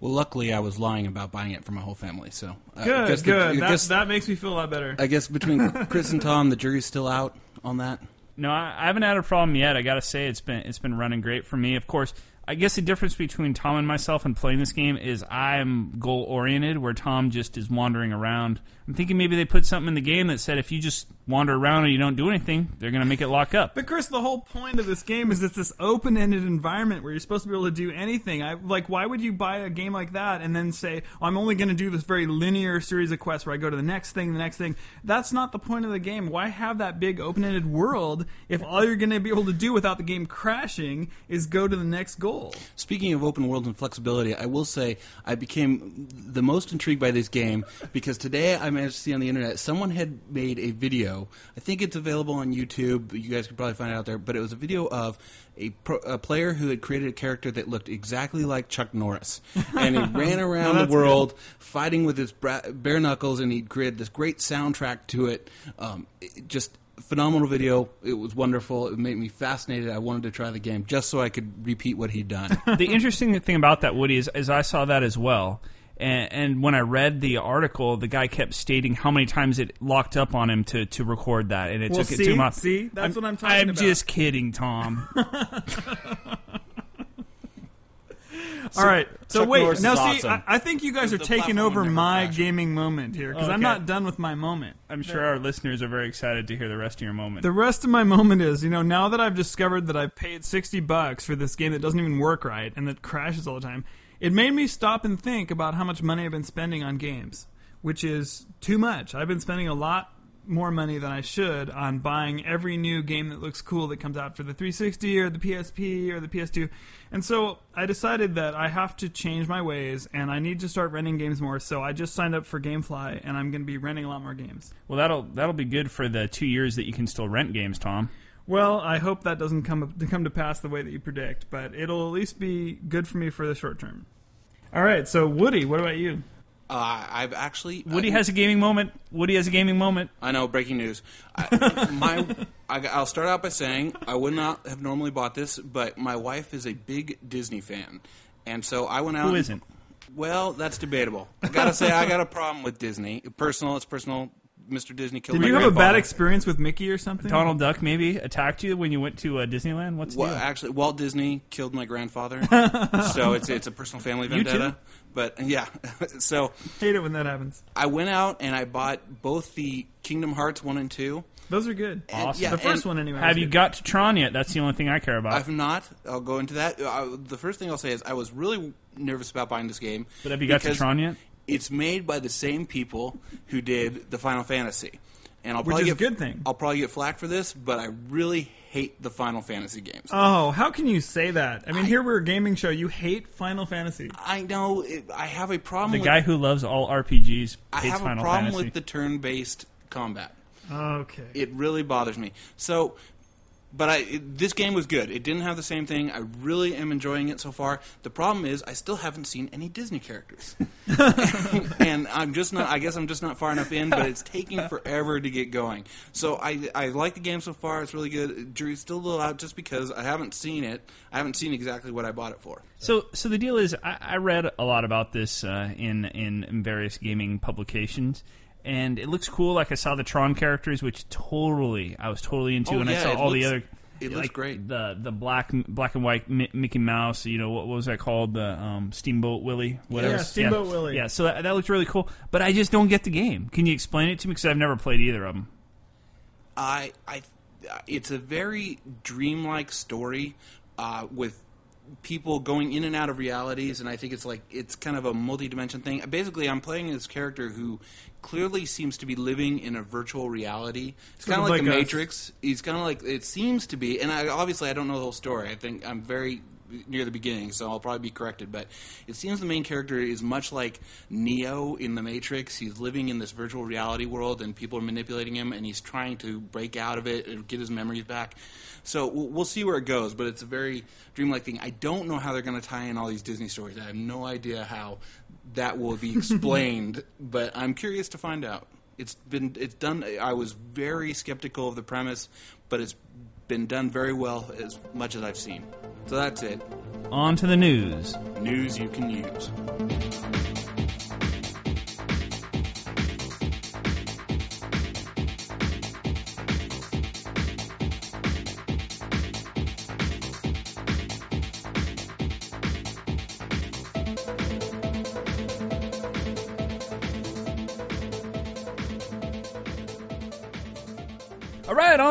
Well, luckily, I was lying about buying it for my whole family. So uh, I Good, guess the- good. I that, guess, that makes me feel a lot better. I guess between Chris and Tom, the jury's still out on that. No, I, I haven't had a problem yet. I got to say, it's been it's been running great for me. Of course, I guess the difference between Tom and myself in playing this game is I'm goal oriented, where Tom just is wandering around. I'm thinking maybe they put something in the game that said if you just wander around and you don't do anything, they're going to make it lock up. But Chris, the whole point of this game is it's this open-ended environment where you're supposed to be able to do anything. I like, why would you buy a game like that and then say, oh, "I'm only going to do this very linear series of quests where I go to the next thing, the next thing"? That's not the point of the game. Why have that big open-ended world if all you're going to be able to do without the game crashing is go to the next goal? Speaking of open world and flexibility, I will say I became the most intrigued by this game because today I managed to see on the internet someone had made a video. I think it's available on YouTube. You guys could probably find it out there. But it was a video of a, pro, a player who had created a character that looked exactly like Chuck Norris, and he ran around that's the world fighting with his bra- bare knuckles, and he created this great soundtrack to it. Um, it just phenomenal video. It was wonderful. It made me fascinated. I wanted to try the game just so I could repeat what he'd done. the interesting thing about that, Woody, is, is I saw that as well. And, and when I read the article, the guy kept stating how many times it locked up on him to, to record that, and it Well, took it see? two months. See? That's what I'm talking about. I'm about. just kidding, Tom. All right. So Chuck wait, Norris now see, awesome. I, I think you guys are The taking over my crash. gaming moment here because I'm not done with my moment. I'm sure our listeners are very excited to hear the rest of your moment. The rest of my moment is, you know, now that I've discovered that I've paid 60 bucks for this game that doesn't even work right and that crashes all the time, it made me stop and think about how much money I've been spending on games, which is too much. I've been spending a lot more money than I should on buying every new game that looks cool that comes out for the 360 or the PSP or the PS2. And so I decided that I have to change my ways and I need to start renting games more. So I just signed up for Gamefly and I'm going to be renting a lot more games. well, that'll that'll be good for the two years that you can still rent games, Tom. Well, I hope that doesn't come to come to pass the way that you predict, but it'll at least be good for me for the short term. All right, so Woody, what about you? Uh, I've actually Woody I, has a gaming moment. Woody has a gaming moment. I know breaking news. I, my I, I'll start out by saying I would not have normally bought this, but my wife is a big Disney fan, and so I went out. Who and- isn't? Well, that's debatable. I gotta say I got a problem with Disney. Personal, it's personal. Mr. Disney killed Did my you have a bad grandfather. experience with Mickey or something? Donald Duck maybe attacked you when you went to uh, Disneyland. What's the Well, deal? actually, Walt Disney killed my grandfather, so it's it's a personal family too? vendetta. But yeah, so Hate it when that happens. I went out and I bought both the Kingdom Hearts one and two. Those are good. And, Awesome. yeah, the first and one, anyway. Have was you good. got to Tron yet? That's the only thing I care about. I've not. I'll go into that. Uh, the first thing I'll say is I was really nervous about buying this game. But have you got to because Tron yet? It's made by the same people who did the Final Fantasy, and I'll Which probably is a get good thing. I'll probably get flack for this, but I really hate the Final Fantasy games. Oh, how can you say that? I mean, here we're a gaming show. You hate Final Fantasy. I know it, I have a problem. With The with, guy who loves all RPGs I hates have Final a problem Fantasy. with the turn-based combat. Okay. It really bothers me. So, but I it, this game was good. It didn't have the same thing. I really am enjoying it so far. The problem is I still haven't seen any Disney characters, and I'm just not. I guess I'm just not far enough in. But it's taking forever to get going. So I I like the game so far. It's really good. Jury's still a little out just because I haven't seen it. I haven't seen exactly what I bought it for. So, so the deal is, I, I read a lot about this uh, in, in in various gaming publications, and it looks cool. Like I saw the Tron characters, which totally I was totally into, Oh, and I saw all the other. it looks like great. The the black black and white Mickey Mouse. You know what, what was that called? The um, Steamboat Willie. Whatever. Yeah, Steamboat Willie. Yeah. So that, that looked really cool, but I just don't get the game. Can you explain it to me? Because I've never played either of them. I, I, it's a very dreamlike story uh, with people going in and out of realities, and I think it's like it's kind of a multi-dimension thing. Basically, I'm playing this character who clearly seems to be living in a virtual reality. It's kind of like, like the us. Matrix. He's kind of like it seems to be, and I, obviously I don't know the whole story. I think I'm very near the beginning, so I'll probably be corrected. But it seems the main character is much like Neo in the Matrix. He's living in this virtual reality world, and people are manipulating him, and he's trying to break out of it and get his memories back. So we'll, we'll see where it goes, but it's a very dreamlike thing. I don't know how they're going to tie in all these Disney stories. I have no idea how that will be explained, but I'm curious to find out. It's been it's done. I was very skeptical of the premise, but it's been done very well as much as I've seen. So that's it. on to the news. News you can use.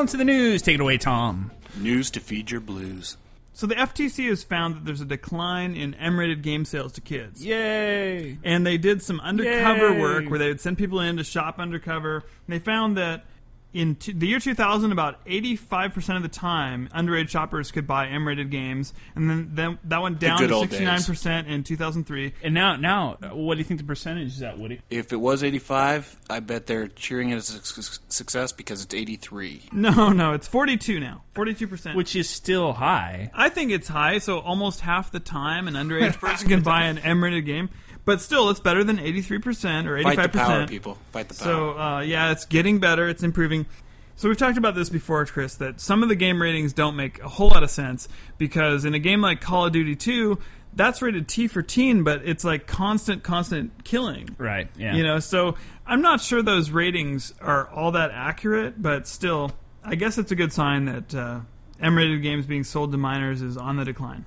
On to the news. Take it away, Tom. News to feed your blues. So the FTC has found that there's a decline in M-rated game sales to kids. Yay! and they did some undercover Yay. work where they would send people in to shop undercover. And they found that in t- the year 2000, about 85% of the time, underage shoppers could buy M-rated games, and then, then that went down good to old 69% in 2003. And now, now, what do you think the percentage is at, Woody? If it was 85, I bet they're cheering it as a su- success because it's 83. No, no, it's 42 now, 42%. Which is still high. I think it's high, so almost half the time an underage person can buy an M-rated game. But still, it's better than 83% or 85%. Fight the power, people. Fight the power. So uh, yeah, it's getting better. It's improving. So we've talked about this before, Chris. That some of the game ratings don't make a whole lot of sense because in a game like Call of Duty 2, that's rated T for teen, but it's like constant, constant killing. Right, yeah. You know, so I'm not sure those ratings are all that accurate, but still, I guess it's a good sign that uh, M-rated games being sold to minors is on the decline.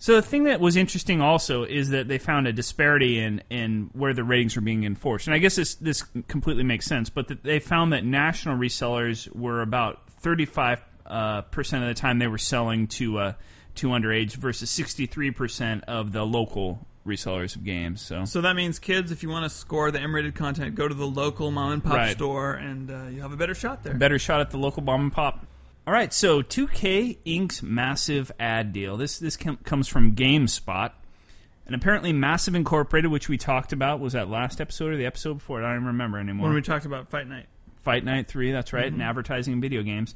So the thing that was interesting also is that they found a disparity in, in where the ratings were being enforced, and I guess this this completely makes sense. But that they found that national resellers were about thirty five uh, percent of the time they were selling to uh, to underage versus sixty three percent of the local resellers of games. So So that means, kids, if you want to score the M-rated content, go to the local mom and pop Right. store, and uh, you have a better shot there. better shot at the local bomb and pop. All right, so 2K Inc.'s massive ad deal. This this com- comes from GameSpot, and apparently Massive Incorporated, which we talked about, was that last episode or the episode before? I don't even remember anymore. when we talked about Fight Night. Fight Night 3, that's right, and advertising and video games.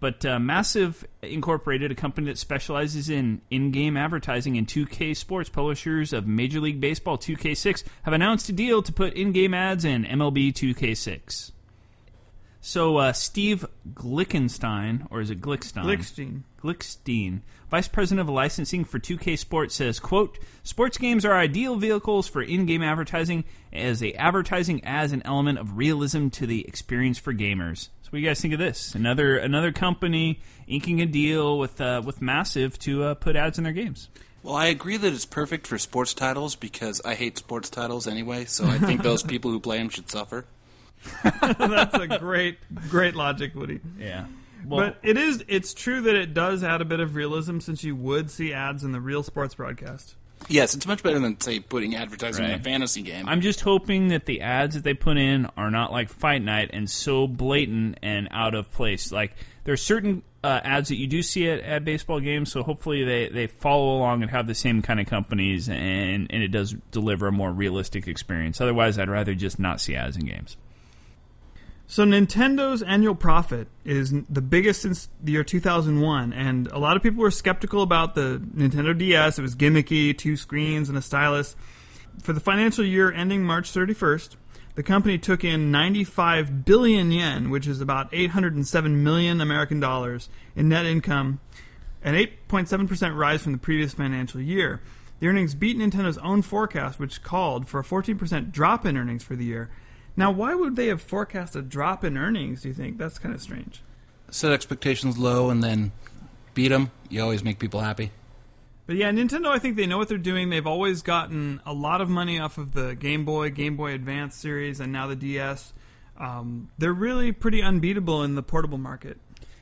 But uh, Massive Incorporated, a company that specializes in in game advertising and 2K Sports, publishers of Major League Baseball 2K6, have announced a deal to put in game ads in MLB 2K6. So, uh, Steve Glickenstein, or is it Glickstein? Glickstein. Glickstein, vice president of licensing for 2K Sports, says, "quote Sports games are ideal vehicles for in-game advertising, as a advertising as an element of realism to the experience for gamers." So, what do you guys think of this? Another another company inking a deal with uh, with Massive to uh, put ads in their games. Well, I agree that it's perfect for sports titles because I hate sports titles anyway, so I think those people who play them should suffer. That's a great, great logic, Woody. Yeah. Well, but it is, it's true that it does add a bit of realism since you would see ads in the real sports broadcast. Yes, it's much better than, say, putting advertising in a fantasy game. I'm just hoping that the ads that they put in are not like Fight Night and so blatant and out of place. Like there are certain uh, ads that you do see at, at baseball games, so hopefully they, they follow along and have the same kind of companies, and and it does deliver a more realistic experience. Otherwise, I'd rather just not see ads in games. So Nintendo's annual profit is the biggest since the year 2001, and a lot of people were skeptical about the Nintendo DS. It was gimmicky, two screens and a stylus. For the financial year ending March 31st, the company took in 95 billion yen, which is about 807 million American dollars in net income, an 8.7% rise from the previous financial year. The earnings beat Nintendo's own forecast, which called for a 14% drop in earnings for the year. Now, why would they have forecast a drop in earnings, do you think? That's kind of strange. Set expectations low and then beat them. You always make people happy. But yeah, Nintendo, I think they know what they're doing. They've always gotten a lot of money off of the Game Boy, Game Boy Advance series, and now the DS. Um, they're really pretty unbeatable in the portable market.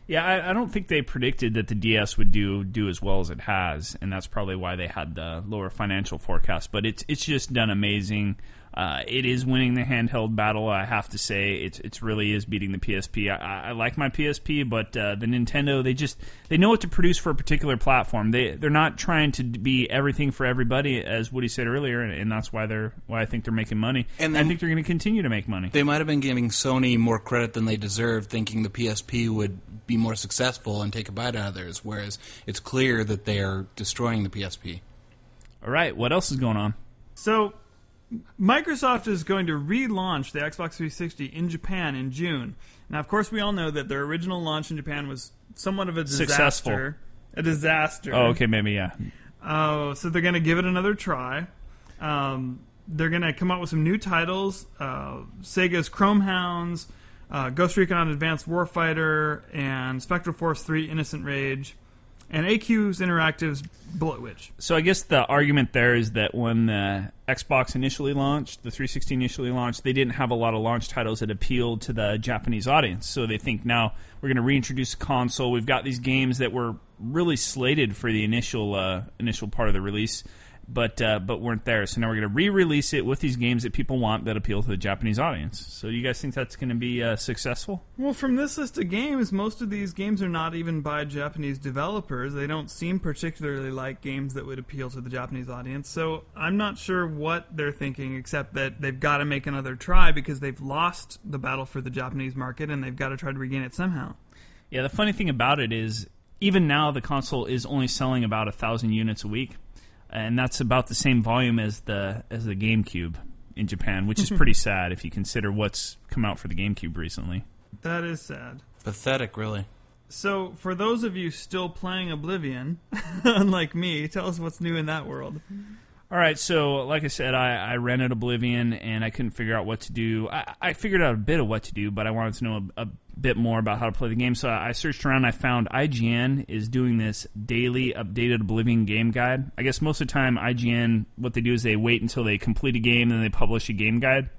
Yeah, I, I don't think they predicted that the DS would do do as well as it has, and that's probably why they had the lower financial forecast. But it's it's just done amazing. Uh, it is winning the handheld battle. I have to say, it's it's really is beating the PSP. I, I I like my PSP, but uh, the Nintendo they just they know what to produce for a particular platform. They they're not trying to be everything for everybody, as Woody said earlier, and, and that's why they're why I think they're making money. And I think they're going to continue to make money. They might have been giving Sony more credit than they deserved, thinking the PSP would be more successful and take a bite out of theirs, whereas it's clear that they are destroying the PSP. All right, what else is going on? So, Microsoft is going to relaunch the Xbox 360 in Japan in June. Now, of course, we all know that their original launch in Japan was somewhat of a disaster. Successful. A disaster. Oh, okay, maybe yeah. Oh, so they're going to give it another try. Um, they're going to come out with some new titles uh, Sega's Chromehounds, uh, Ghost Recon Advanced Warfighter, and Spectral Force 3 Innocent Rage, and AQ's Interactive's Bullet Witch. So I guess the argument there is that when the Xbox initially launched, the 360 initially launched, they didn't have a lot of launch titles that appealed to the Japanese audience. So they think now we're going to reintroduce console. We've got these games that were really slated for the initial uh, initial part of the release, but uh, but weren't there. So now we're going to re-release it with these games that people want that appeal to the Japanese audience. So you guys think that's going to be uh, successful? Well, from this list of games, most of these games are not even by Japanese developers. They don't seem particularly like games that would appeal to the Japanese audience. So I'm not sure what they're thinking, except that they've got to make another try because they've lost the battle for the Japanese market and they've got to try to regain it somehow. Yeah, the funny thing about it is, even now the console is only selling about a thousand units a week, and that's about the same volume as the as the GameCube in Japan, which is mm-hmm. pretty sad if you consider what's come out for the GameCube recently. That is sad. Pathetic, really. So, for those of you still playing Oblivion, unlike me, tell us what's new in that world. All right, so like I said, I, I rented Oblivion and I couldn't figure out what to do. I, I figured out a bit of what to do, but I wanted to know a, a bit more about how to play the game. So I searched around. I found IGN is doing this daily updated Oblivion game guide. I guess most of the time, IGN what they do is they wait until they complete a game and then they publish a game guide.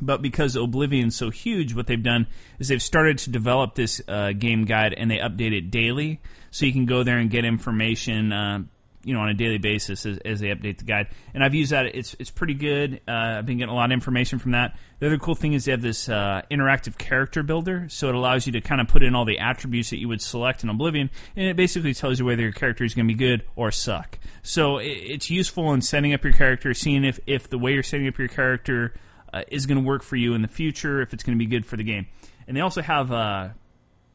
But because Oblivion's so huge, what they've done is they've started to develop this uh, game guide and they update it daily, so you can go there and get information. Uh, you know, on a daily basis as, as, they update the guide, and I've used that. It's it's pretty good. Uh, I've been getting a lot of information from that. The other cool thing is they have this uh, interactive character builder, so it allows you to kind of put in all the attributes that you would select in Oblivion, and it basically tells you whether your character is going to be good or suck. So it, it's useful in setting up your character, seeing if if the way you're setting up your character uh, is going to work for you in the future, if it's going to be good for the game. And they also have uh,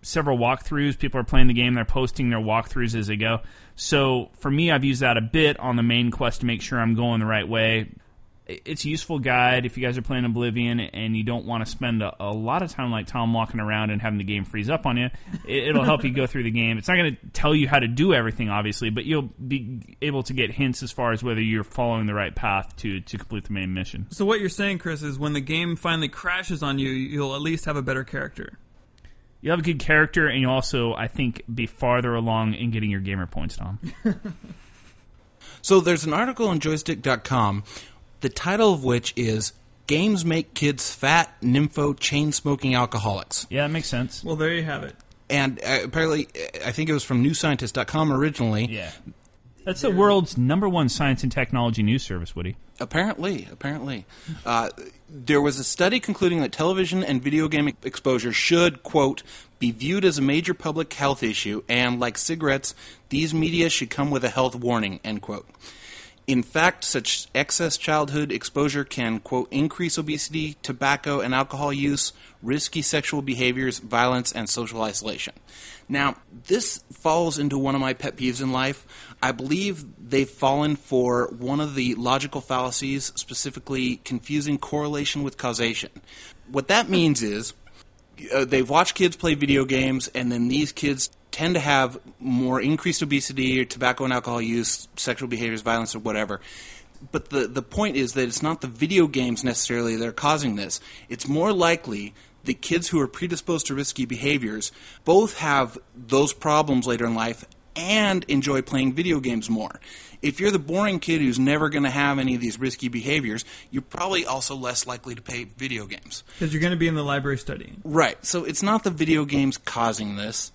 several walkthroughs. People are playing the game; they're posting their walkthroughs as they go. So for me, I've used that a bit on the main quest to make sure I'm going the right way. It's a useful guide if you guys are playing Oblivion and you don't want to spend a, a lot of time like Tom walking around and having the game freeze up on you. It, will help you go through the game. It's not going to tell you how to do everything, obviously, but you'll be able to get hints as far as whether you're following the right path to, to complete the main mission. So what you're saying, Chris, is when the game finally crashes on you, you'll at least have a better character you have a good character, and you also, I think, be farther along in getting your gamer points, Tom. so there's an article on joystiq.com, the title of which is Games Make Kids Fat, Nympho, Chain Smoking Alcoholics. Yeah, that makes sense. Well, there you have it. And uh, apparently, I think it was from newscientist.com originally. Yeah. That's the world's number one science and technology news service, Woody. Apparently, apparently. Uh, there was a study concluding that television and video game exposure should, quote, be viewed as a major public health issue, and like cigarettes, these media should come with a health warning, end quote. In fact, such excess childhood exposure can, quote, increase obesity, tobacco and alcohol use, risky sexual behaviors, violence, and social isolation. Now, this falls into one of my pet peeves in life. I believe they've fallen for one of the logical fallacies, specifically confusing correlation with causation. What that means is uh, they've watched kids play video games, and then these kids tend to have more increased obesity, or tobacco and alcohol use, sexual behaviors, violence, or whatever. But the, the point is that it's not the video games necessarily that are causing this. It's more likely the kids who are predisposed to risky behaviors both have those problems later in life and enjoy playing video games more. If you're the boring kid who's never going to have any of these risky behaviors, you're probably also less likely to play video games. Because you're going to be in the library studying. Right. So it's not the video games causing this.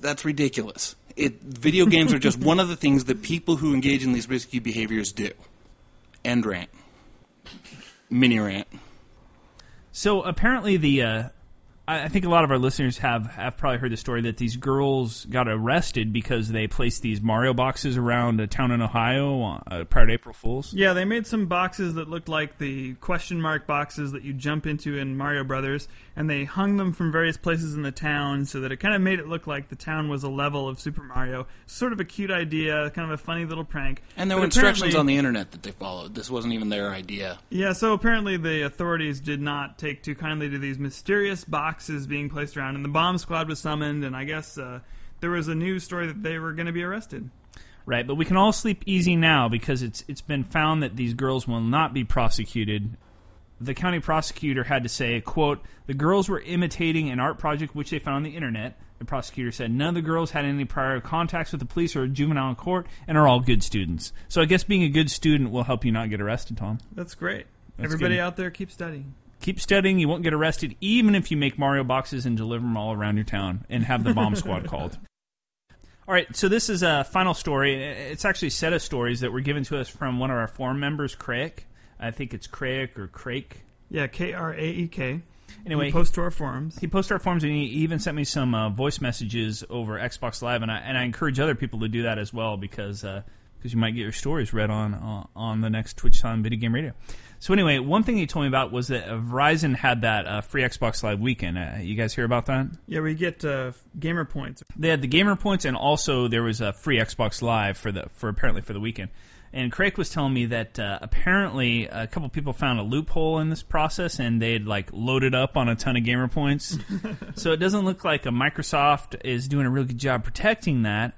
That's ridiculous. It, video games are just one of the things that people who engage in these risky behaviors do. End rant. Mini rant. So apparently, the uh, I think a lot of our listeners have, have probably heard the story that these girls got arrested because they placed these Mario boxes around a town in Ohio uh, prior to April Fools. Yeah, they made some boxes that looked like the question mark boxes that you jump into in Mario Brothers, and they hung them from various places in the town so that it kind of made it look like the town was a level of Super Mario. Sort of a cute idea, kind of a funny little prank. And there but were instructions on the internet that they followed. This wasn't even their idea. Yeah, so apparently the authorities did not take too kindly to these mysterious boxes boxes being placed around, and the bomb squad was summoned, and I guess uh, there was a news story that they were going to be arrested. right? But we can all sleep easy now because it's it's been found that these girls will not be prosecuted. The county prosecutor had to say, "quote The girls were imitating an art project which they found on the internet." The prosecutor said none of the girls had any prior contacts with the police or juvenile court and are all good students. So I guess being a good student will help you not get arrested, Tom. That's great. That's Everybody good. out there, keep studying. Keep studying, you won't get arrested, even if you make Mario boxes and deliver them all around your town and have the bomb squad called. All right, so this is a final story. It's actually a set of stories that were given to us from one of our forum members, Craig. I think it's Craig or Craig. Yeah, K R A E K. Anyway, We post to our forums. he posted our forums and he even sent me some uh, voice messages over Xbox Live, and I and I encourage other people to do that as well because because you might get your stories read on uh, on the next Twitch time video game radio. So anyway, one thing he told me about was that Verizon had that uh, free Xbox Live weekend. Uh, you guys hear about that? Yeah, we get uh, gamer points. They had the gamer points, and also there was a free Xbox Live for the for apparently for the weekend. And Craig was telling me that uh, apparently a couple people found a loophole in this process, and they'd like loaded up on a ton of gamer points. so it doesn't look like a Microsoft is doing a really good job protecting that.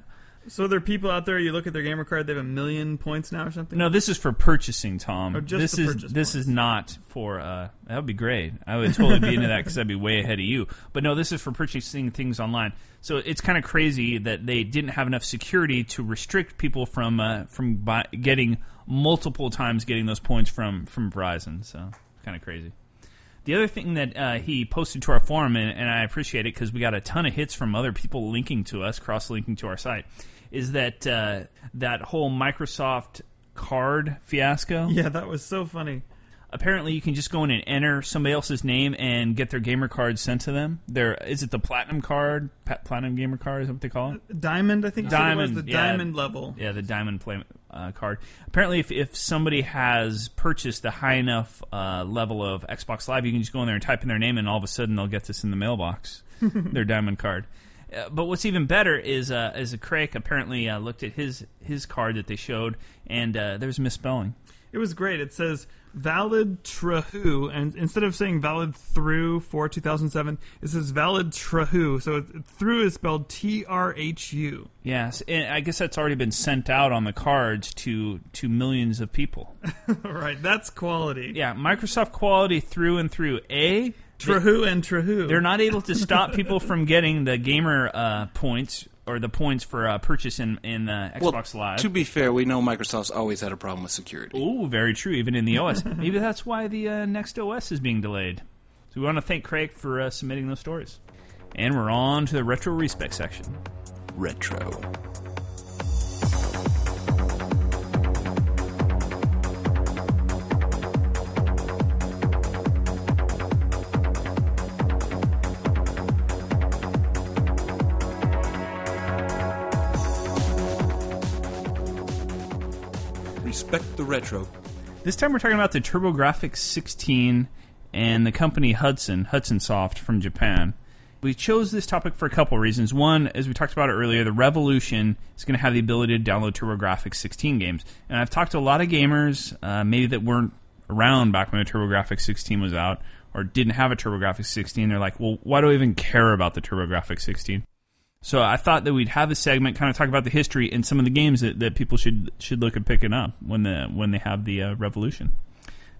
So there are people out there. You look at their gamer card; they have a million points now or something. No, this is for purchasing, Tom. Oh, just this the is purchase this points. is not for. Uh, that would be great. I would totally be into that because I'd be way ahead of you. But no, this is for purchasing things online. So it's kind of crazy that they didn't have enough security to restrict people from uh, from buy- getting multiple times getting those points from from Verizon. So kind of crazy. The other thing that uh, he posted to our forum, and, and I appreciate it because we got a ton of hits from other people linking to us, cross-linking to our site, is that uh, that whole Microsoft card fiasco. Yeah, that was so funny. Apparently, you can just go in and enter somebody else's name and get their gamer card sent to them. Their is it the platinum card, platinum gamer card? Is that what they call it? Diamond, I think. you it was Diamond, the yeah. diamond level. Yeah, the diamond play uh, card. Apparently, if, if somebody has purchased a high enough uh, level of Xbox Live, you can just go in there and type in their name, and all of a sudden they'll get this in the mailbox, their diamond card. Uh, but what's even better is uh, is a Craig apparently uh, looked at his his card that they showed, and uh, there's misspelling. It was great. It says valid trahu, and instead of saying valid through for 2007, it says valid trahu. So it, through is spelled T R H U. Yes, and I guess that's already been sent out on the cards to to millions of people. right, that's quality. Yeah, Microsoft quality through and through. A Trahu and trahu. they're not able to stop people from getting the gamer uh, points or the points for uh, purchase in in uh, Xbox Live. To be fair, we know Microsoft's always had a problem with security. Ooh, very true. Even in the OS, maybe that's why the uh, next OS is being delayed. So we want to thank Craig for uh, submitting those stories. And we're on to the retro respect section. Retro. Respect the retro. This time we're talking about the TurboGrafx 16 and the company Hudson, Hudson Soft from Japan. We chose this topic for a couple reasons. One, as we talked about earlier, the Revolution is going to have the ability to download TurboGrafx 16 games. And I've talked to a lot of gamers, uh, maybe that weren't around back when the TurboGrafx 16 was out or didn't have a TurboGrafx 16. They're like, well, why do I even care about the TurboGrafx 16? So I thought that we'd have a segment, kind of talk about the history and some of the games that, that people should should look at picking up when the when they have the uh, Revolution.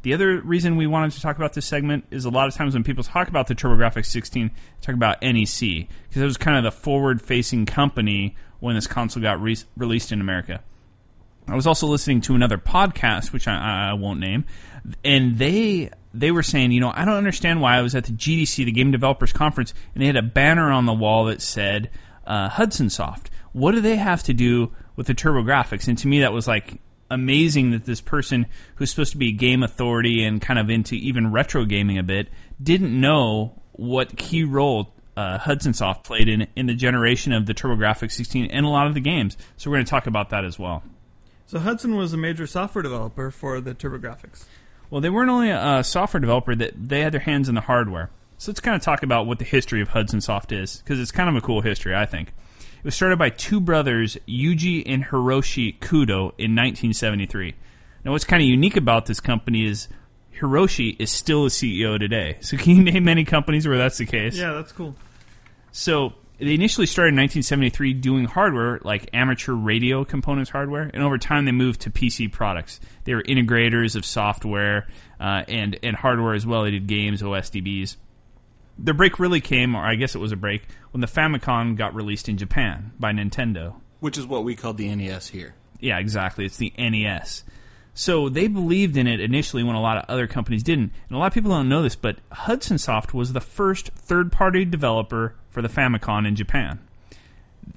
The other reason we wanted to talk about this segment is a lot of times when people talk about the TurboGrafx 16, talk about NEC because it was kind of the forward-facing company when this console got re- released in America. I was also listening to another podcast, which I, I won't name, and they they were saying, you know, I don't understand why I was at the GDC, the Game Developers Conference, and they had a banner on the wall that said uh, Hudson Soft. What do they have to do with the TurboGrafx? And to me, that was like amazing that this person who's supposed to be a game authority and kind of into even retro gaming a bit didn't know what key role uh, Hudson Soft played in in the generation of the TurboGrafx 16 and a lot of the games. So we're going to talk about that as well. So Hudson was a major software developer for the TurboGrafx. Well, they weren't only a software developer; that they had their hands in the hardware. So let's kind of talk about what the history of Hudson Soft is, because it's kind of a cool history, I think. It was started by two brothers, Yuji and Hiroshi Kudo, in 1973. Now, what's kind of unique about this company is Hiroshi is still a CEO today. So, can you name any companies where that's the case? Yeah, that's cool. So they initially started in 1973 doing hardware like amateur radio components hardware, and over time they moved to PC products. They were integrators of software uh, and and hardware as well. They did games, OSDBs. The break really came, or I guess it was a break, when the Famicom got released in Japan by Nintendo. Which is what we call the NES here. Yeah, exactly. It's the NES. So they believed in it initially when a lot of other companies didn't. And a lot of people don't know this, but Hudson Soft was the first third party developer for the Famicom in Japan.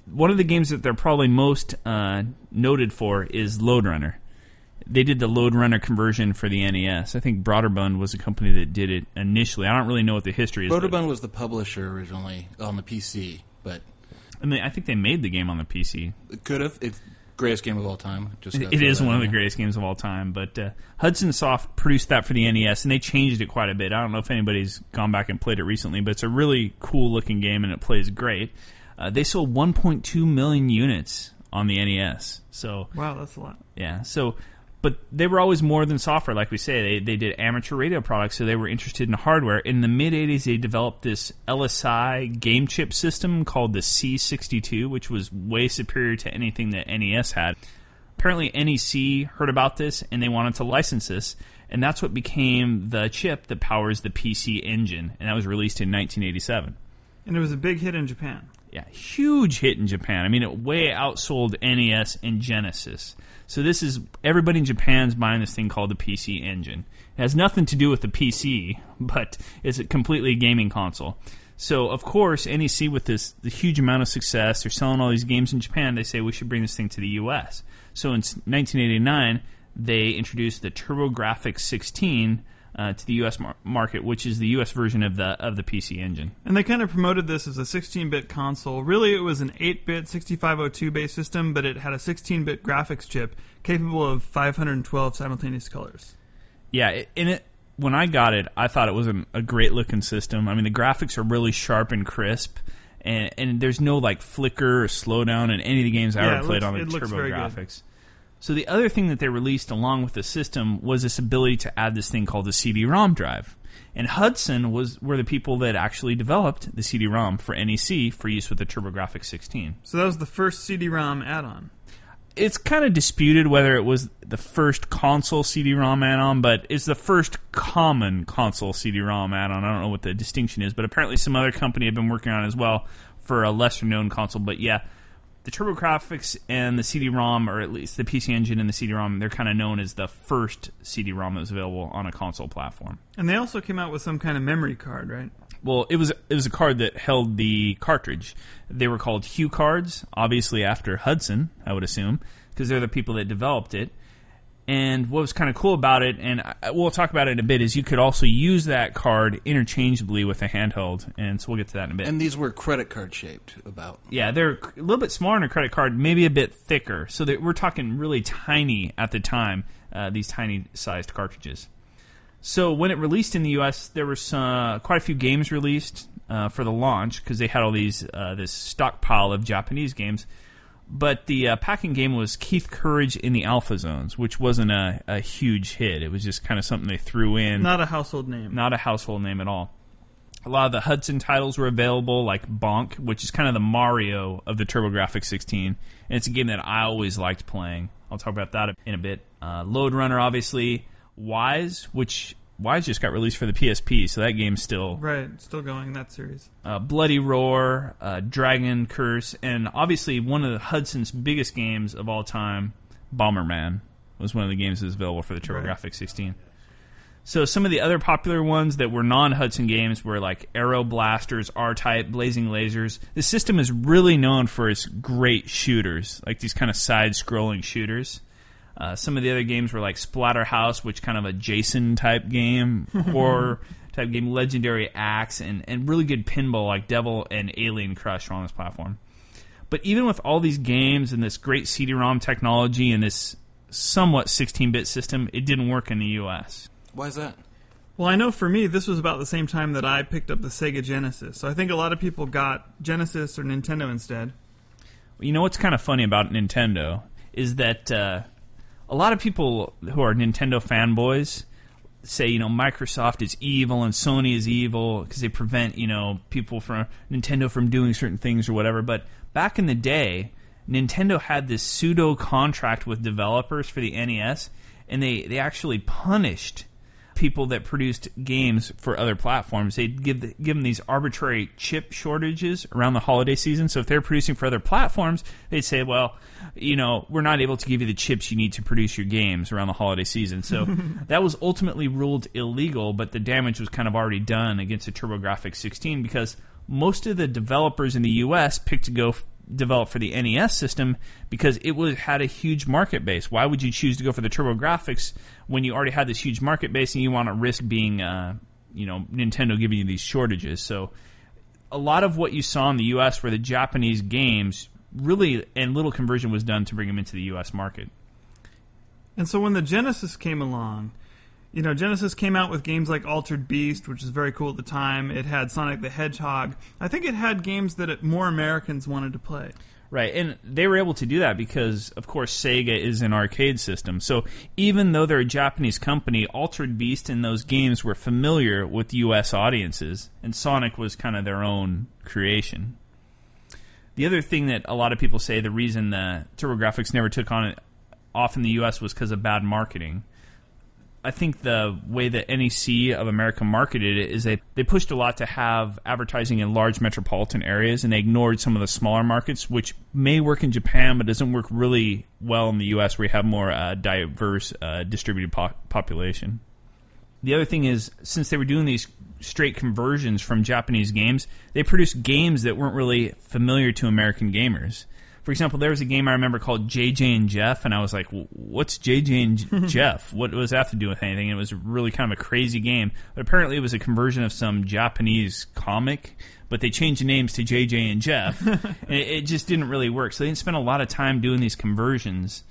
One of the games that they're probably most uh, noted for is Lode Runner. They did the Lode Runner conversion for the NES. I think Broderbund was a company that did it initially. I don't really know what the history is. Broderbund was the publisher originally on the PC, but and they, I think they made the game on the PC. it could have. It's greatest game of all time. Just gotta It throw is that one of the greatest games of all time. But uh, Hudson Soft produced that for the NES, and they changed it quite a bit. I don't know if anybody's gone back and played it recently, but it's a really cool looking game, and it plays great. Uh, they sold 1.2 million units on the NES. So Wow, that's a lot. yeah, so but they were always more than software, like we say. They they did amateur radio products, so they were interested in hardware. In the mid '80s, they developed this LSI game chip system called the C62, which was way superior to anything that NES had. Apparently, NEC heard about this and they wanted to license this, and that's what became the chip that powers the PC Engine, and that was released in 1987 And it was a big hit in Japan. Yeah, huge hit in Japan. I mean, it way outsold NES and Genesis. So this is everybody in Japan's buying this thing called the PC Engine. It has nothing to do with the PC, but it's a completely gaming console. So of course, NEC with this the huge amount of success, they're selling all these games in Japan. They say we should bring this thing to the U.S. So in 1989, they introduced the TurboGrafx 16 uh, to the U.S. mar- market, which is the U.S. version of the of the PC Engine. And they kind of promoted this as a 16-bit console. Really, it was an 8-bit 6502-based system, but it had a 16-bit graphics chip capable of 512 simultaneous colors. Yeah, it- and it when I got it, I thought it was an, a great looking system. I mean, the graphics are really sharp and crisp, and and there's no like flicker or slowdown in any of the games I Yeah, ever played looks- on the it looks TurboGrafx. good. So the other thing that they released along with the system was this ability to add this thing called the CD-ROM drive. And Hudson was were the people that actually developed the CD-ROM for NEC for use with the TurboGrafx 16 So that was the first CD-ROM add-on. it's kind of disputed whether it was the first console CD-ROM add-on, but it's the first common console CD-ROM add-on. I don't know what the distinction is, but apparently some other company had been working on it as well for a lesser-known console. But yeah, the TurboGrafx and the CD-ROM, or at least the PC Engine and the CD-ROM, they're kind of known as the first CD-ROM that was available on a console platform. And they also came out with some kind of memory card, right? Well, it was it was a card that held the cartridge. They were called HuCards, obviously after Hudson, I would assume, because they're the people that developed it. And what was kind of cool about it, and I, we'll talk about it in a bit, is you could also use that card interchangeably with a handheld, and so we'll get to that in a bit. And these were credit card shaped. About Yeah, they're a little bit smaller than a credit card, maybe a bit thicker. So that we're talking really tiny at the time. Uh, these tiny sized cartridges. So when it released in the U.S., there were some, quite a few games released uh, for the launch because they had all these uh, this stockpile of Japanese games. But the uh, packing game was Keith Courage in the Alpha Zones, which wasn't a, a huge hit. It was just kind of something they threw in Not a household name. not a household name at all. A lot of the Hudson titles were available, like Bonk, which is kind of the Mario of the TurboGrafx 16, and it's a game that I always liked playing. I'll talk about that in a bit. Uh, Lode Runner, obviously, Ys, which Ys just got released for the PSP, so that game's still Right, still going in that series. uh, Bloody Roar, uh, Dragon Curse, and obviously one of the Hudson's biggest games of all time, Bomberman, was one of the games that was available for the TurboGrafx 16. So some of the other popular ones that were non-Hudson games were like Aero Blasters, R-Type, Blazing Lasers. The system is really known for its great shooters, like these kind of side-scrolling shooters. Uh, some of the other games were like Splatterhouse, which kind of a Jason type game, horror type game, Legendary Axe, and, and really good pinball like Devil and Alien Crush are on this platform. But even with all these games and this great CD-ROM technology and this somewhat 16-bit system, it didn't work in the U.S. why is that? Well, I know for me, this was about the same time that I picked up the Sega Genesis. So I think a lot of people got Genesis or Nintendo instead. You know what's kind of funny about Nintendo is that uh, a lot of people who are Nintendo fanboys say you know Microsoft is evil and Sony is evil because they prevent you know people from Nintendo from doing certain things or whatever. But back in the day, Nintendo had this pseudo contract with developers for the NES, and they they actually punished people that produced games for other platforms. They'd give the, give them these arbitrary chip shortages around the holiday season. So if they're producing for other platforms, they'd say, "Well, you know, we're not able to give you the chips you need to produce your games around the holiday season." So that was ultimately ruled illegal, but the damage was kind of already done against the TurboGrafx 16 because most of the developers in the U.S. picked to go f- develop for the NES system because it was had a huge market base. Why would you choose to go for the TurboGrafx when you already had this huge market base and you want to risk being, uh, you know, Nintendo giving you these shortages? So a lot of what you saw in the U.S. were the Japanese games really, and little conversion was done to bring them into the U.S. market. And so when the Genesis came along, you know, Genesis came out with games like Altered Beast, which was very cool at the time. It had Sonic the Hedgehog. I think it had games that it, more Americans wanted to play. Right, and they were able to do that because, of course, Sega is an arcade system. So even though they're a Japanese company, Altered Beast and those games were familiar with U.S. audiences, and Sonic was kind of their own creation. The other thing that a lot of people say the reason the TurboGrafx never took on it off in the U.S. was because of bad marketing. I think the way that NEC of America marketed it is they, they pushed a lot to have advertising in large metropolitan areas and they ignored some of the smaller markets, which may work in Japan but doesn't work really well in the US where you have more uh, diverse uh, distributed po- population. The other thing is, since they were doing these straight conversions from Japanese games, they produced games that weren't really familiar to American gamers for example, there was a game I remember called JJ and Jeff, and I was like, "What's JJ and Jeff? What does that have to do with anything?" And it was really kind of a crazy game, but apparently it was a conversion of some Japanese comic. But they changed the names to JJ and Jeff, and it, it just didn't really work. So they didn't spend a lot of time doing these conversions.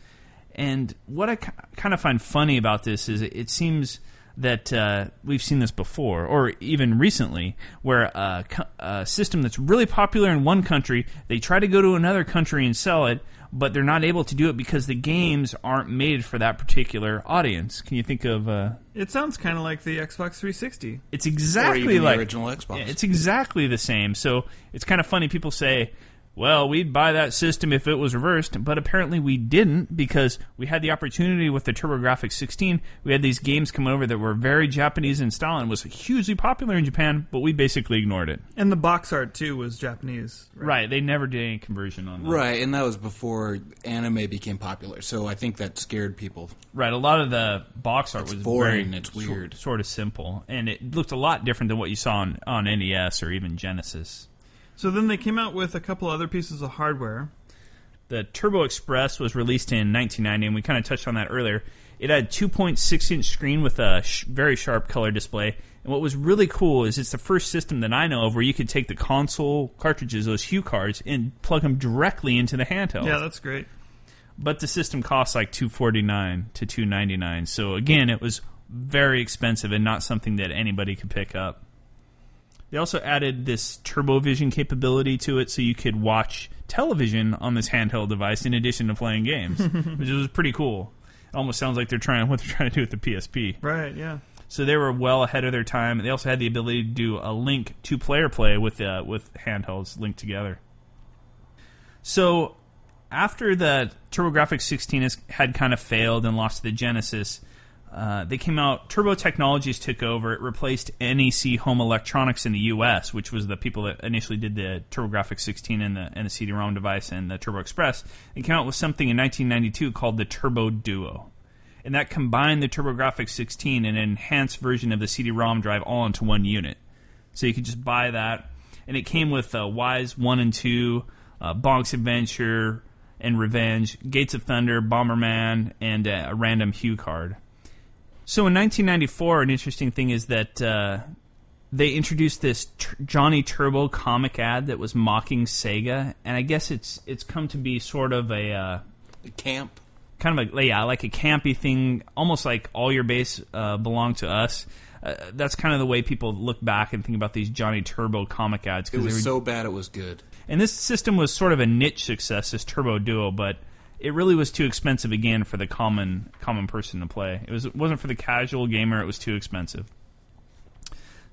And what I kind of find funny about this is it, it seems that uh, we've seen this before, or even recently, where a, a, system that's really popular in one country, they try to go to another country and sell it, but they're not able to do it because the games aren't made for that particular audience. Can you think of? Uh, it sounds kind of like the Xbox 360. It's exactly like the original Xbox. It's exactly the same. So it's kind of funny. People say well, we'd buy that system if it was reversed, but apparently we didn't because we had the opportunity with the TurboGrafx 16. We had these games come over that were very Japanese in style and was hugely popular in Japan, but we basically ignored it. And the box art too was Japanese. Right, right they never did any conversion on that. Right, and that was before anime became popular, so I think that scared people. Right, a lot of the box art it's was boring. Very it's weird, sort, sort of simple, and it looked a lot different than what you saw on, on NES or even Genesis. So then they came out with a couple other pieces of hardware. The Turbo Express was released in 1990, and we kind of touched on that earlier. It had 2.6 inch screen with a sh- very sharp color display. And what was really cool is it's the first system that I know of where you could take the console cartridges, those HuCards, and plug them directly into the handheld. Yeah, that's great. But the system costs like 249 to 299. So again, it was very expensive and not something that anybody could pick up. They also added this TurboVision capability to it so you could watch television on this handheld device in addition to playing games, which was pretty cool. It almost sounds like they're trying what they're trying to do with the PSP. Right, yeah. So they were well ahead of their time. They also had the ability to do a link to player play with uh, with handhelds linked together. So after the TurboGrafx 16 has, had kind of failed and lost to the Genesis, uh, they came out. Turbo Technologies took over. It replaced NEC Home Electronics in the U.S., which was the people that initially did the TurboGrafx 16 and the, and the CD-ROM device and the Turbo Express. They came out with something in 1992 called the Turbo Duo, and that combined the TurboGrafx 16 and an enhanced version of the CD-ROM drive all into one unit. So you could just buy that, and it came with uh, Ys One and Two, uh, Bonk's Adventure and Revenge, Gates of Thunder, Bomberman, and a random HuCard. So in 1994, an interesting thing is that uh, they introduced this Johnny Turbo comic ad that was mocking Sega, and I guess it's it's come to be sort of a uh, camp, kind of a yeah, like a campy thing, almost like all your base uh, belong to us. Uh, that's kind of the way people look back and think about these Johnny Turbo comic ads. It was were, so bad it was good. And this system was sort of a niche success, this Turbo Duo, but it really was too expensive again for the common common person to play. It was it wasn't for the casual gamer. It was too expensive.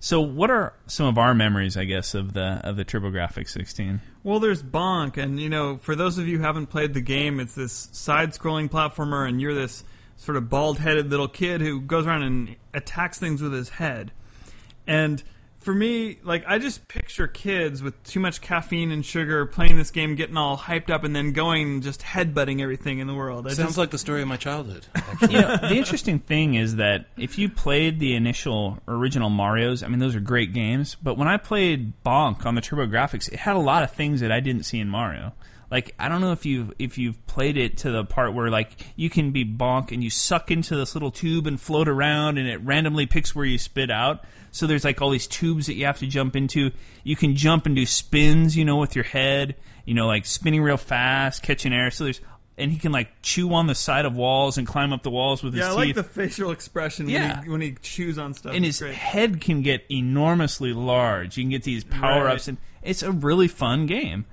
So, what are some of our memories, I guess, of the of the TurboGrafx 16? Well, there's Bonk, and you know, for those of you who haven't played the game, it's this side-scrolling platformer, and you're this sort of bald-headed little kid who goes around and attacks things with his head. And for me, like I just picture kids with too much caffeine and sugar playing this game, getting all hyped up, and then going and just headbutting everything in the world. I Sounds just, like the story of my childhood. you know, the interesting thing is that if you played the initial original Mario's, I mean, those are great games. But when I played Bonk on the TurboGrafx, it had a lot of things that I didn't see in Mario. Like I don't know if you if you've played it to the part where like you can be bonk and you suck into this little tube and float around and it randomly picks where you spit out. So there's like all these tubes that you have to jump into. You can jump and do spins, you know, with your head, you know, like spinning real fast, catching air. So there's and he can like chew on the side of walls and climb up the walls with his yeah, I teeth. like the facial expression Yeah. when, he, when he chews on stuff. and It's his great. head can get enormously large. You can get these power ups, Right. and it's a really fun game.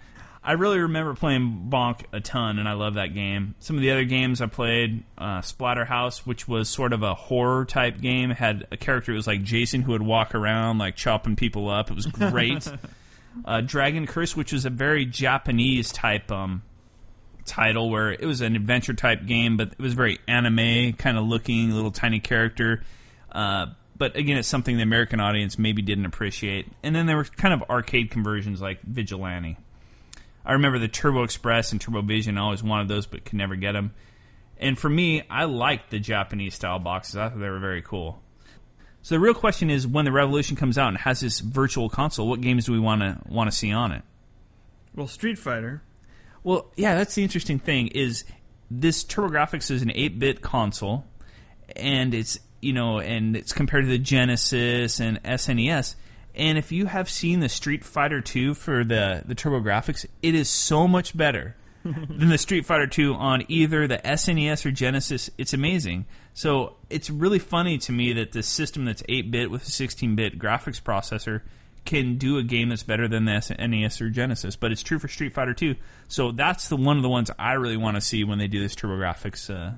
I really remember playing Bonk a ton, and I love that game. Some of the other games I played, uh, Splatterhouse, which was sort of a horror type game, had a character who was like Jason who would walk around like chopping people up. It was great. uh, Dragon Curse, which was a very Japanese type um, title where it was an adventure type game, but it was very anime kind of looking, little tiny character. Uh, but again, it's something the American audience maybe didn't appreciate. And then there were kind of arcade conversions like Vigilante. I remember the Turbo Express and Turbo Vision. I always wanted those, but could never get them. And for me, I liked the Japanese style boxes. I thought they were very cool. So the real question is, when the Revolution comes out and has this virtual console, what games do we want to want to see on it? well, Street Fighter. Well, yeah, that's the interesting thing is this TurboGrafx is an 8-bit console, and it's you know, and it's compared to the Genesis and SNES. And if you have seen the Street Fighter 2 for the the TurboGrafx, it is so much better than the Street Fighter 2 on either the SNES or Genesis. It's amazing. So it's really funny to me that this system that's 8-bit with a 16-bit graphics processor can do a game that's better than the SNES or Genesis. But it's true for Street Fighter 2. So that's the one of the ones I really want to see when they do this TurboGrafx uh,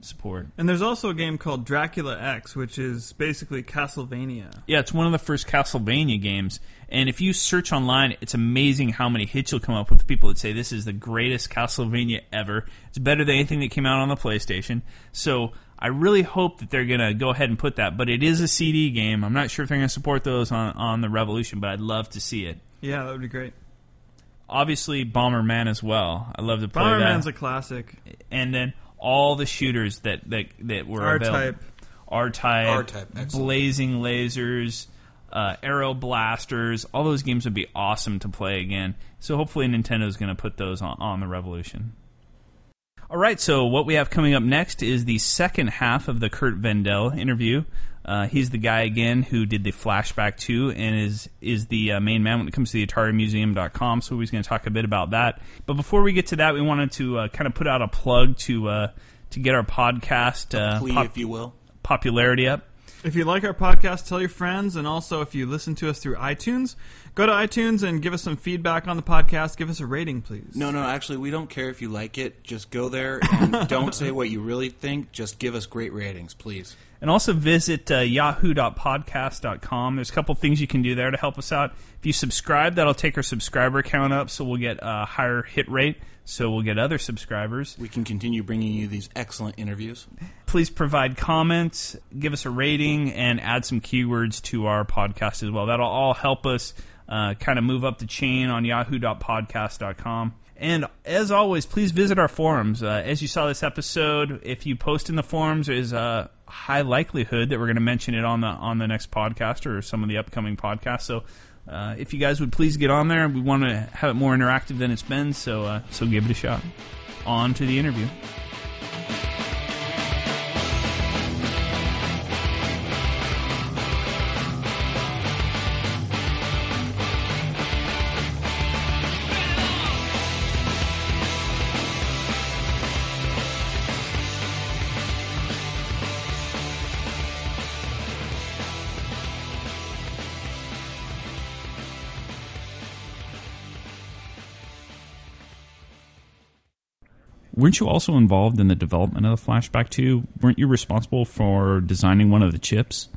support. And there's also a game called Dracula X, which is basically Castlevania. Yeah, it's one of the first Castlevania games. And if you search online, it's amazing how many hits you'll come up with people that say this is the greatest Castlevania ever. It's better than anything that came out on the PlayStation. So I really hope that they're going to go ahead and put that. But it is a CD game. I'm not sure if they're going to support those on, on the Revolution, but I'd love to see it. Yeah, that would be great. Obviously, Bomberman as well. I love to play Bomberman's that. a classic. and then all the shooters that that, that were available. R-Type. R-Type, R-Type, Blazing Lazers, uh, Aero Blasters. All those games would be awesome to play again. So hopefully Nintendo's going to put those on, on the Revolution. All right, so what we have coming up next is the second half of the Curt Vendel interview. Uh, he's the guy again who did the Flashback 2, and is is the uh, main man when it comes to the AtariMuseum.com. So he's going to talk a bit about that. But before we get to that, we wanted to uh, kind of put out a plug to uh, to get our podcast uh, Plea, pop- if you will. popularity up. If you like our podcast, tell your friends, and also if you listen to us through iTunes, go to iTunes and give us some feedback on the podcast. Give us a rating, please. No, no, actually, we don't care if you like it. Just go there and don't say what you really think. Just give us great ratings, please. And also visit uh, yahoo.podcast.com. There's a couple things you can do there to help us out. If you subscribe, that'll take our subscriber count up, so we'll get a higher hit rate, so we'll get other subscribers. We can continue bringing you these excellent interviews. Please provide comments, give us a rating, and add some keywords to our podcast as well. That'll all help us uh, kind of move up the chain on yahoo.podcast.com. And as always, please visit our forums. Uh, as you saw this episode, if you post in the forums, there's a high likelihood that we're going to mention it on the on the next podcast or some of the upcoming podcasts. So, uh, if you guys would please get on there, we want to have it more interactive than it's been. So, uh, so give it a shot. On to the interview. Weren't you also involved in the development of the Flashback 2? Weren't you responsible for designing one of the chips?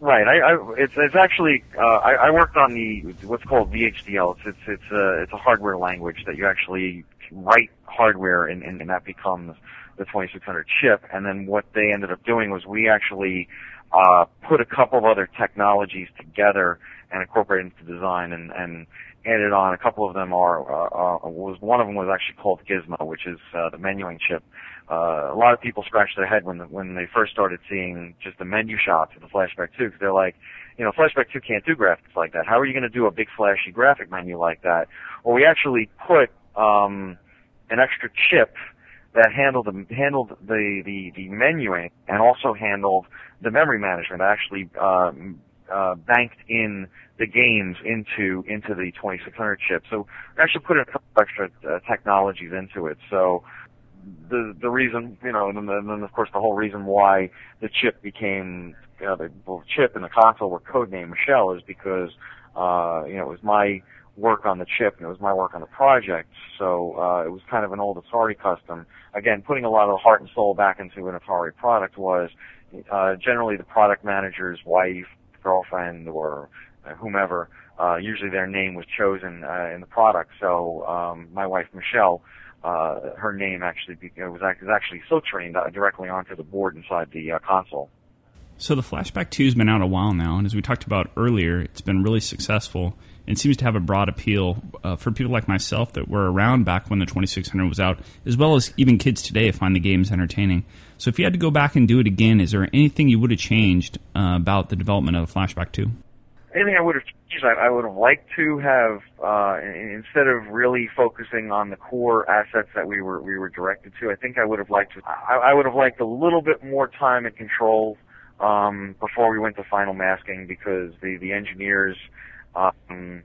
Right. I, I it's it's actually uh, I, I worked on the what's called VHDL. It's it's it's a it's a hardware language that you actually write hardware and, and, and that becomes the 2600 chip. And then what they ended up doing was we actually uh, put a couple of other technologies together and incorporated into design and and added on. A couple of them are uh, uh, was one of them was actually called Gizmo, which is uh, the menuing chip uh, a lot of people scratched their head when when they first started seeing just the menu shots of the Flashback 2 because they're like, you know, Flashback 2 can't do graphics like that. How are you going to do a big flashy graphic menu like that? Well, we actually put um, an extra chip that handled the handled the, the the menuing and also handled the memory management. Actually, uh, uh, banked in the games into into the 2600 chip. So we actually put a couple extra uh, technologies into it. So the the reason you know, and then, and then of course the whole reason why the chip became you know, the well, chip and the console were codenamed Michelle is because uh, you know it was my work on the chip and it was my work on the project. So uh, it was kind of an old Atari custom. Again, putting a lot of the heart and soul back into an Atari product was uh, generally the product manager's wife, girlfriend, or uh, whomever. Uh, usually their name was chosen uh, in the product. So um, my wife Michelle uh, her name actually be, was, was actually silkscreened uh, directly onto the board inside the uh, console. So the Flashback 2 has been out a while now, and as we talked about earlier, it's been really successful and seems to have a broad appeal uh, for people like myself that were around back when the 2600 was out, as well as even kids today find the games entertaining. So if you had to go back and do it again, is there anything you would have changed uh, about the development of Flashback 2? anything I would have changed, I, I would have liked to have uh, instead of really focusing on the core assets that we were we were directed to. I think I would have liked to. I, I would have liked a little bit more time and control um, before we went to final masking because the the engineers. Um,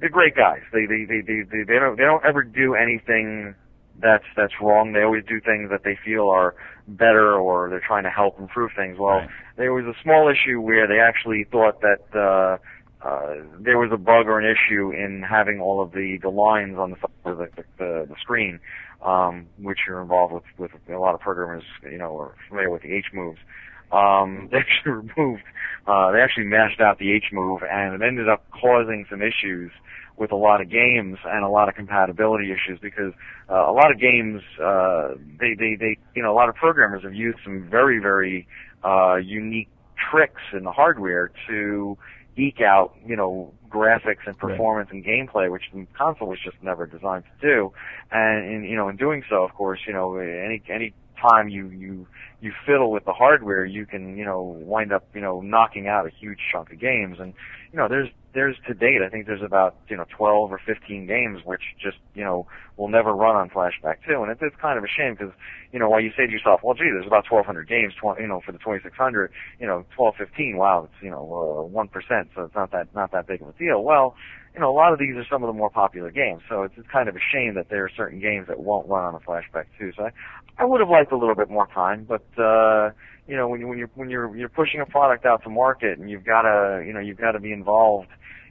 they're great guys. They they, they they they they don't they don't ever do anything that's that's wrong. They always do things that they feel are better or they're trying to help improve things. Well, right. there was a small issue where they actually thought that uh, uh, there was a bug or an issue in having all of the the lines on the side of the the, the screen, um, which are involved with with a lot of programmers, you know, are familiar with the H moves. Um, they actually removed, uh, they actually mashed out the H move, and it ended up causing some issues with a lot of games and a lot of compatibility issues because uh, a lot of games uh, they, they they you know a lot of programmers have used some very very uh, unique tricks in the hardware to eke out you know graphics and performance right. and gameplay which the console was just never designed to do and in you know in doing so of course you know any any time you you you fiddle with the hardware you can you know wind up you know knocking out a huge chunk of games and you know there's there's to date, I think there's about you know 12 or 15 games which just you know will never run on Flashback 2, and it's, it's kind of a shame because you know while you say to yourself, well, gee, there's about 1,200 games, 20, you know, for the 2600, you know, 12, 15, wow, it's you know uh, one percent, so it's not that not that big of a deal. Well, you know, a lot of these are some of the more popular games, so it's, kind of a shame that there are certain games that won't run on a Flashback 2. So I, I would have liked a little bit more time, but. uh you know when you when you're when you're you're pushing a product out to market and you've got to you know you've got to be involved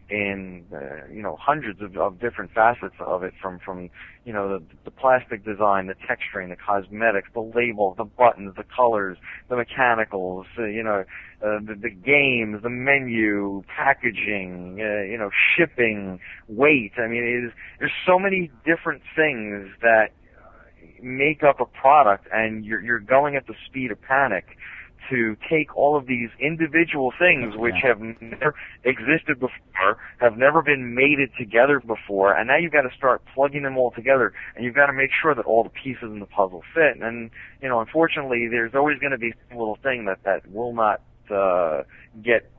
in uh, you know hundreds of, of different facets of it from from you know the, the plastic design the texturing the cosmetics the labels the buttons the colors the mechanicals uh, you know uh, the, the games the menu packaging uh, you know shipping weight i mean it is there's so many different things that make up a product and you're you're going at the speed of panic to take all of these individual things which have never existed before, have never been mated together before, and now you've got to start plugging them all together, and you've got to make sure that all the pieces in the puzzle fit. And you know, unfortunately, there's always going to be some little thing that that will not uh, get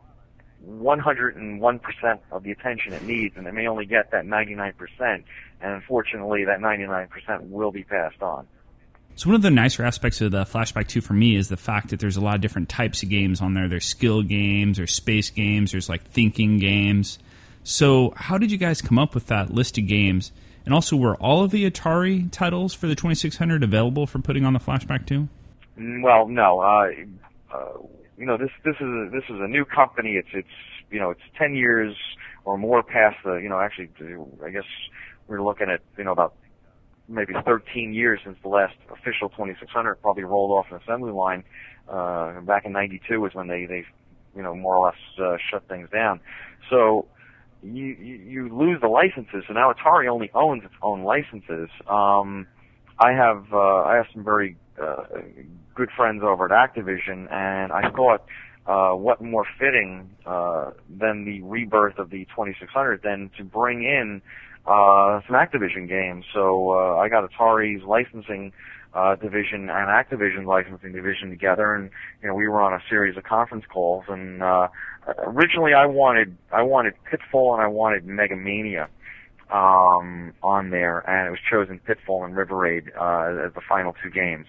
101% of the attention it needs, and it may only get that 99%. And unfortunately, that 99% will be passed on. So one of the nicer aspects of the Flashback 2 for me is the fact that there's a lot of different types of games on there. There's skill games, there's space games, there's like thinking games. So how did you guys come up with that list of games? And also, were all of the Atari titles for the 2600 available for putting on the Flashback 2? Mm, well, no. Uh, uh, you know, this this is a, this is a new company. It's it's you know it's 10 years or more past the you know actually I guess we're looking at you know about maybe 13 years since the last official 2600 probably rolled off an assembly line. Uh, back in '92 was when they they you know more or less uh, shut things down. So you, you you lose the licenses. So now Atari only owns its own licenses. Um, I have uh, I have some very uh, good friends over at Activision, and I thought uh, what more fitting uh, than the rebirth of the 2600 than to bring in uh, some Activision games. So uh, I got Atari's licensing uh, division and Activision licensing division together, and you know we were on a series of conference calls. And uh, originally I wanted I wanted Pitfall and I wanted Megamania um, on there, and it was chosen Pitfall and River Raid uh, as the final two games.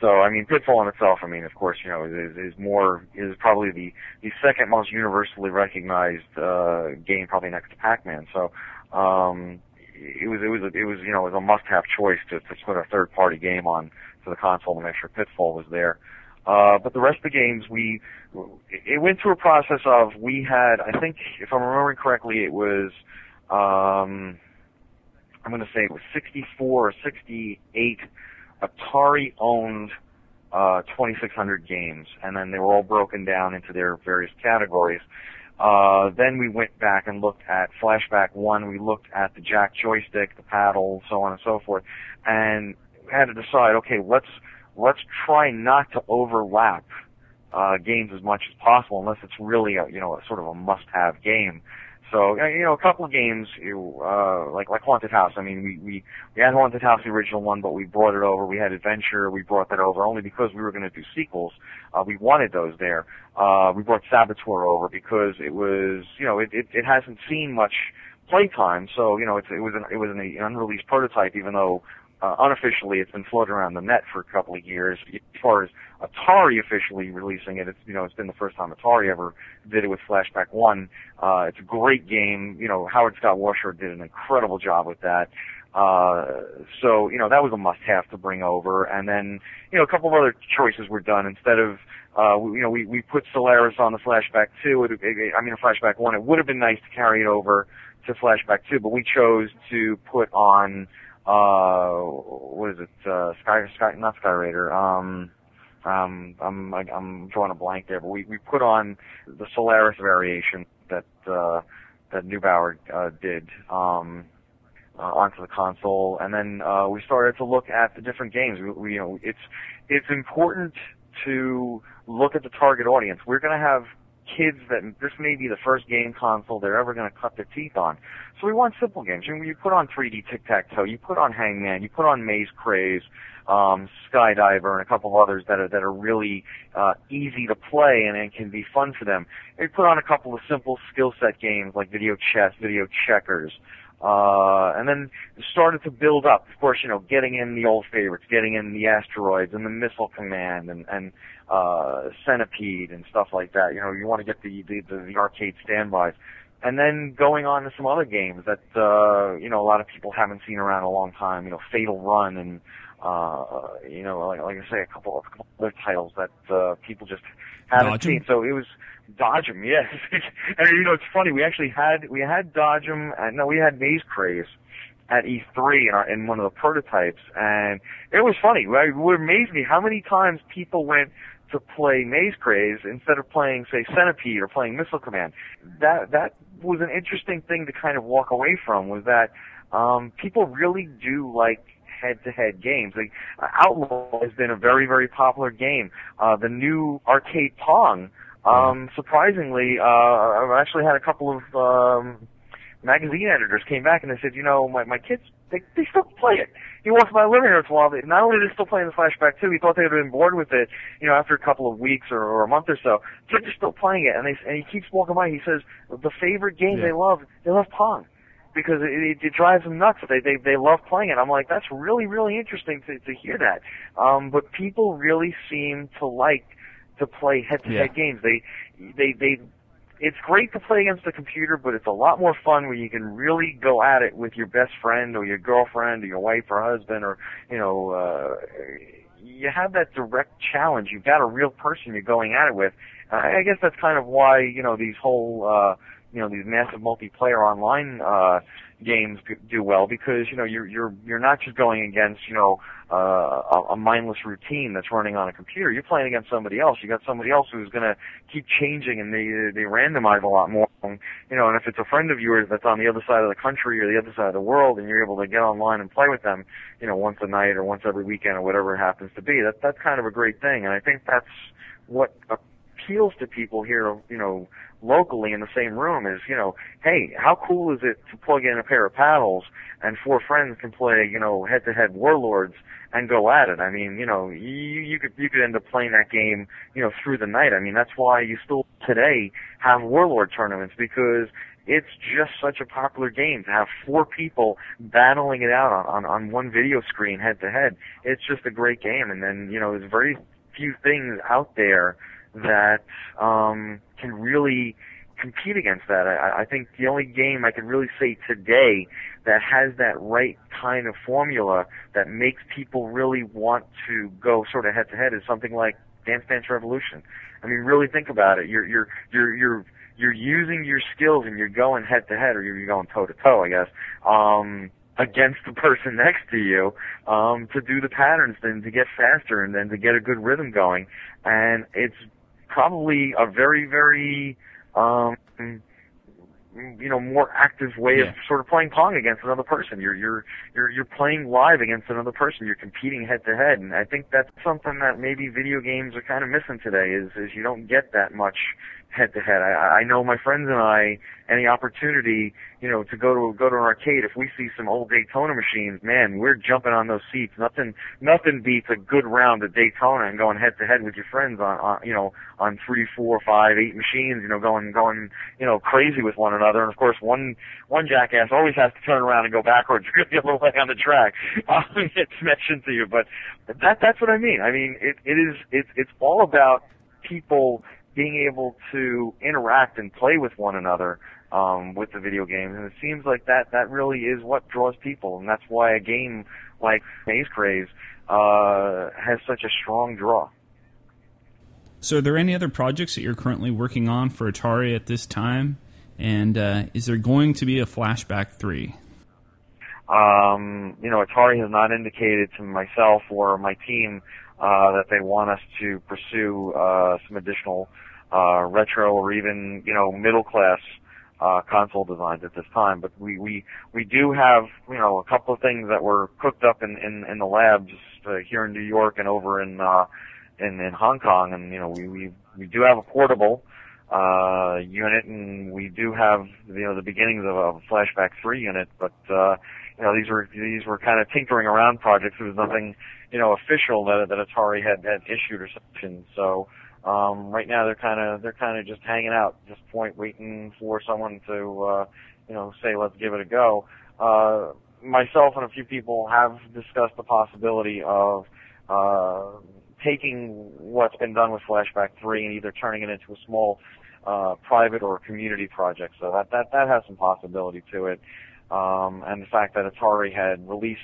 So I mean, Pitfall in itself, I mean, of course, you know, is, is more is probably the the second most universally recognized uh, game, probably next to Pac-Man. So um, it was it was a, it was you know it was a must-have choice to to put a third-party game on to the console to make sure Pitfall was there. Uh, but the rest of the games, we it went through a process of we had I think if I'm remembering correctly, it was um, I'm going to say it was 64 or 68 Atari owned uh, 2600 games, and then they were all broken down into their various categories. Uh, then we went back and looked at Flashback 1, we looked at the jack joystick, the paddle, so on and so forth, and had to decide, okay, let's, let's try not to overlap, uh, games as much as possible unless it's really a, you know, a sort of a must-have game. So you know, a couple of games, uh, like like Haunted House. I mean, we we we had Haunted House, the original one, but we brought it over. We had Adventure, we brought that over only because we were going to do sequels. Uh, we wanted those there. Uh, we brought Saboteur over because it was, you know, it it, it hasn't seen much playtime, so you know, it's, it was an it was an, an unreleased prototype, even though uh, unofficially, it's been floating around the net for a couple of years. As far as Atari officially releasing it, it's you know it's been the first time Atari ever did it with Flashback One. Uh, it's a great game. You know Howard Scott Warshaw did an incredible job with that. Uh, so you know that was a must-have to bring over, and then you know a couple of other choices were done instead of uh, you know we we put Solaris on the Flashback Two. It, it, I mean, Flashback One. It would have been nice to carry it over to Flashback Two, but we chose to put on uh, what is it? Uh, Sky, Sky, not Sky Raider. Um, um, I'm, I'm drawing a blank there, but we, we put on the Solaris variation that, uh, that Neubauer, uh, did, um, uh, onto the console, and then, uh, we started to look at the different games. We, we, you know, it's, it's important to look at the target audience. We're gonna have kids that this may be the first game console they're ever going to cut their teeth on. So we want simple games. You, you put on 3D Tic Tac Toe, you put on Hangman, you put on Maze Craze, um, Skydiver, and a couple of others that are that are really uh, easy to play and, and can be fun for them. We put on a couple of simple skill set games like Video Chess, Video Checkers. Uh, and then started to build up. Of course, you know, getting in the old favorites, getting in the asteroids and the missile command and, and, uh, centipede and stuff like that. You know, you want to get the, the, the, the arcade standbys. And then going on to some other games that, uh, you know, a lot of people haven't seen around a long time, you know, Fatal Run and, uh, you know, like, like I say, a couple of other titles that, uh, people just haven't Dodge 'em? seen. So it was, Dodge 'em, yes. and you know, it's funny. We actually had we had Dodge 'em, and no, we had Maze Craze at E3 in, our, in one of the prototypes, and it was funny. Right? It amazed me how many times people went to play Maze Craze instead of playing, say, Centipede or playing Missile Command. That that was an interesting thing to kind of walk away from. Was that um, people really do like head-to-head games. Like uh, Outlaw has been a very, very popular game. Uh, the new arcade Pong, um, surprisingly, uh, I've actually had a couple of um, magazine editors came back and they said, you know, my my kids they they still play it. He walks by living room while they not only are they still playing the Flashback 2, he thought they would have been bored with it, you know, after a couple of weeks or, or a month or so. Kids are still playing it and they and he keeps walking by, he says the favorite game Yeah. they love they love Pong because it, it, it drives them nuts. They they they love playing it. I'm like, that's really really interesting to to hear that. Um, but people really seem to like to play head-to-head Yeah. games. They they they. It's great to play against the computer, but it's a lot more fun when you can really go at it with your best friend or your girlfriend or your wife or husband or you know. uh you have that direct challenge. You've got a real person you're going at it with. Uh, I guess that's kind of why you know these whole uh you know these massive multiplayer online uh, games do well because you know you're you're you're not just going against you know uh, a, mindless routine that's running on a computer. You're playing against somebody else. You got somebody else who's going to keep changing, and they they randomize a lot more. And, you know, and if it's a friend of yours that's on the other side of the country or the other side of the world, and you're able to get online and play with them, you know, once a night or once every weekend or whatever it happens to be, that that's kind of a great thing. And I think that's what appeals to people here, you know, locally in the same room is, you know, hey, how cool is it to plug in a pair of paddles and four friends can play, you know, head to head warlords and go at it. I mean, you know, you, you could you could end up playing that game, you know, through the night. I mean, that's why you still today have warlord tournaments because it's just such a popular game to have four people battling it out on, on, on one video screen head to head. It's just a great game and then, you know, there's very few things out there that um, can really compete against that. I, I think the only game I can really say today that has that right kind of formula that makes people really want to go sort of head to head is something like Dance Dance Revolution. I mean, really think about it. You're you're you're you're you're using your skills and you're going head to head, or you're going toe to toe, I guess. Um, against the person next to you um, to do the patterns and to get faster and then to get a good rhythm going. And it's probably a very, very, um, you know, more active way yeah. of sort of playing pong against another person. You're you're you're you're playing live against another person. You're competing head to head, and I think that's something that maybe video games are kind of missing today. Is is you don't get that much head to head. I, I know my friends and I, any opportunity, you know, to go to go to an arcade. If we see some old Daytona machines, man, we're jumping on those seats. Nothing, nothing beats a good round of Daytona and going head to head with your friends on, on, you know, on three, four, five, eight machines. You know, going, going, you know, crazy with one another. And of course, one, one jackass always has to turn around and go backwards the other way on the track. It's mentioned to you, but that, that's what I mean. I mean, it, it is, it's, it's all about people being able to interact and play with one another um, with the video games, and it seems like that that really is what draws people, and that's why a game like Maze Craze uh, has such a strong draw. So, are there any other projects that you're currently working on for Atari at this time? And uh, is there going to be a Flashback Three? Um, you know, Atari has not indicated to myself or my team uh, that they want us to pursue uh, some additional uh, retro or even you know middle class uh, console designs at this time. But we we we do have you know a couple of things that were cooked up in in, in the labs uh, here in New York and over in uh, in in Hong Kong, and you know we we we do have a portable uh, unit, and we do have you know the beginnings of a Flashback Three unit, but uh, you know these were these were kind of tinkering around projects. There was nothing you know official that that Atari had had issued or something. So um, right now they're kind of they're kind of just hanging out at this point, waiting for someone to uh, you know say let's give it a go. Uh, myself and a few people have discussed the possibility of uh, taking what's been done with Flashback 3 and either turning it into a small uh, private or community project. So that that that has some possibility to it. Um, and the fact that Atari had released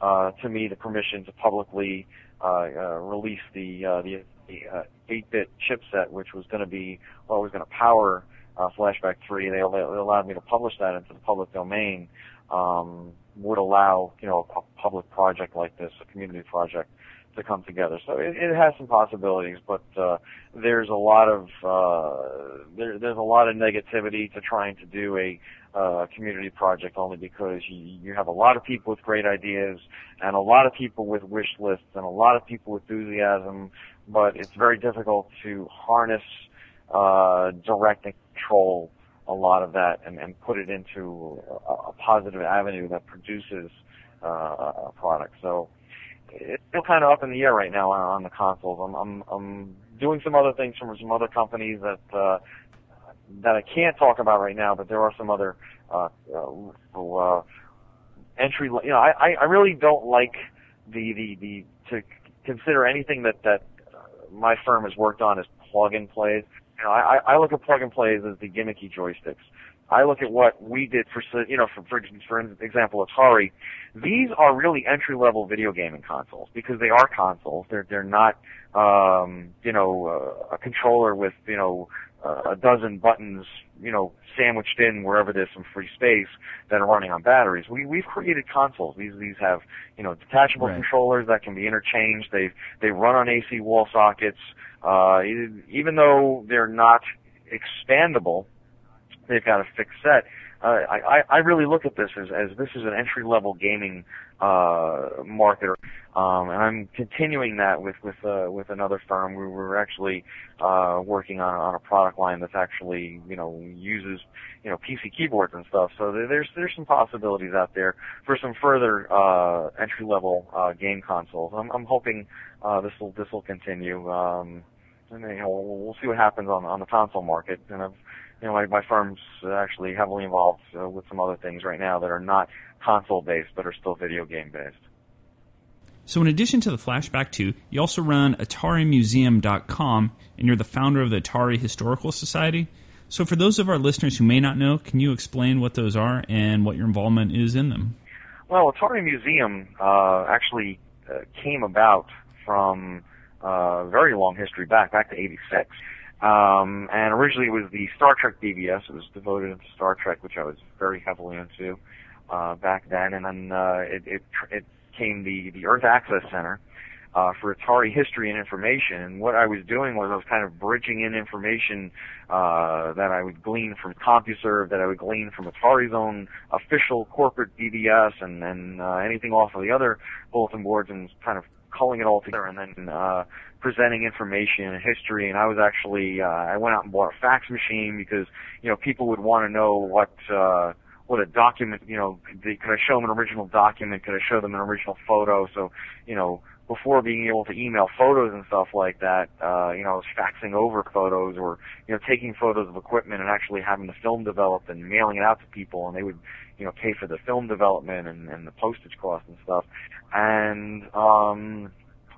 uh, to me the permission to publicly uh, uh, release the uh, the the uh, 8-bit chipset, which was going to be what was going to power uh, Flashback 3. They, they allowed me to publish that into the public domain. Um, would allow you know a public project like this, a community project, to come together. So it, it has some possibilities, but uh, there's a lot of uh, there, there's a lot of negativity to trying to do a uh, community project only because you, you have a lot of people with great ideas and a lot of people with wish lists and a lot of people with enthusiasm but it's very difficult to harness, uh, direct and control a lot of that and, and put it into a, a positive avenue that produces uh, a product. So it's still kind of up in the air right now on, on the consoles. I'm, I'm, I'm doing some other things from some other companies that uh, that I can't talk about right now, but there are some other uh, uh, uh entry. You know, I, I really don't like the the the to consider anything that that my firm has worked on is plug and plays. You know, I, I look at plug and plays as the gimmicky joysticks. I look at what we did for, you know, for, for, for example, Atari. These are really entry level video gaming consoles because they are consoles. They're they're not, um, you know, uh, a controller with you know uh, a dozen buttons, you know, sandwiched in wherever there's some free space that are running on batteries. We we've created consoles. These these have you know detachable Right. controllers that can be interchanged. They they run on AC wall sockets. Uh, even though they're not expandable, they've got a fixed set. Uh, I, I really look at this as, as this is an entry level gaming uh, market, um, and I'm continuing that with with uh, with another firm. We were actually uh, working on on a product line that's actually you know uses you know PC keyboards and stuff. So there's there's some possibilities out there for some further uh, entry level uh, game consoles. I'm I'm hoping uh, this will this will continue. Um, and you know, we'll, we'll see what happens on on the console market. And I've you know, my, my firm's actually heavily involved uh, with some other things right now that are not console based but are still video game based. So, in addition to the Flashback 2, you also run AtariMuseum.com, and you're the founder of the Atari Historical Society. So, for those of our listeners who may not know, can you explain what those are and what your involvement is in them? Well, Atari Museum uh, actually uh, came about from uh, very long history back, back to '86. Um, and originally it was the Star Trek BBS. It was devoted into Star Trek, which I was very heavily into uh, back then. And then uh, it, it it came the the Earth Access Center uh, for Atari history and information. And what I was doing was I was kind of bridging in information uh, that I would glean from CompuServe, that I would glean from Atari's own official corporate BBS, and and uh, anything off of the other bulletin boards, and kind of culling it all together, and then. Uh, presenting information and history. And I was actually uh I went out and bought a fax machine because you know people would want to know what uh what a document you know could, they, could I show them an original document? Could I show them an original photo? So you know before being able to email photos and stuff like that uh you know I was faxing over photos or you know taking photos of equipment and actually having the film developed and mailing it out to people. And they would you know pay for the film development and and the postage costs and stuff and um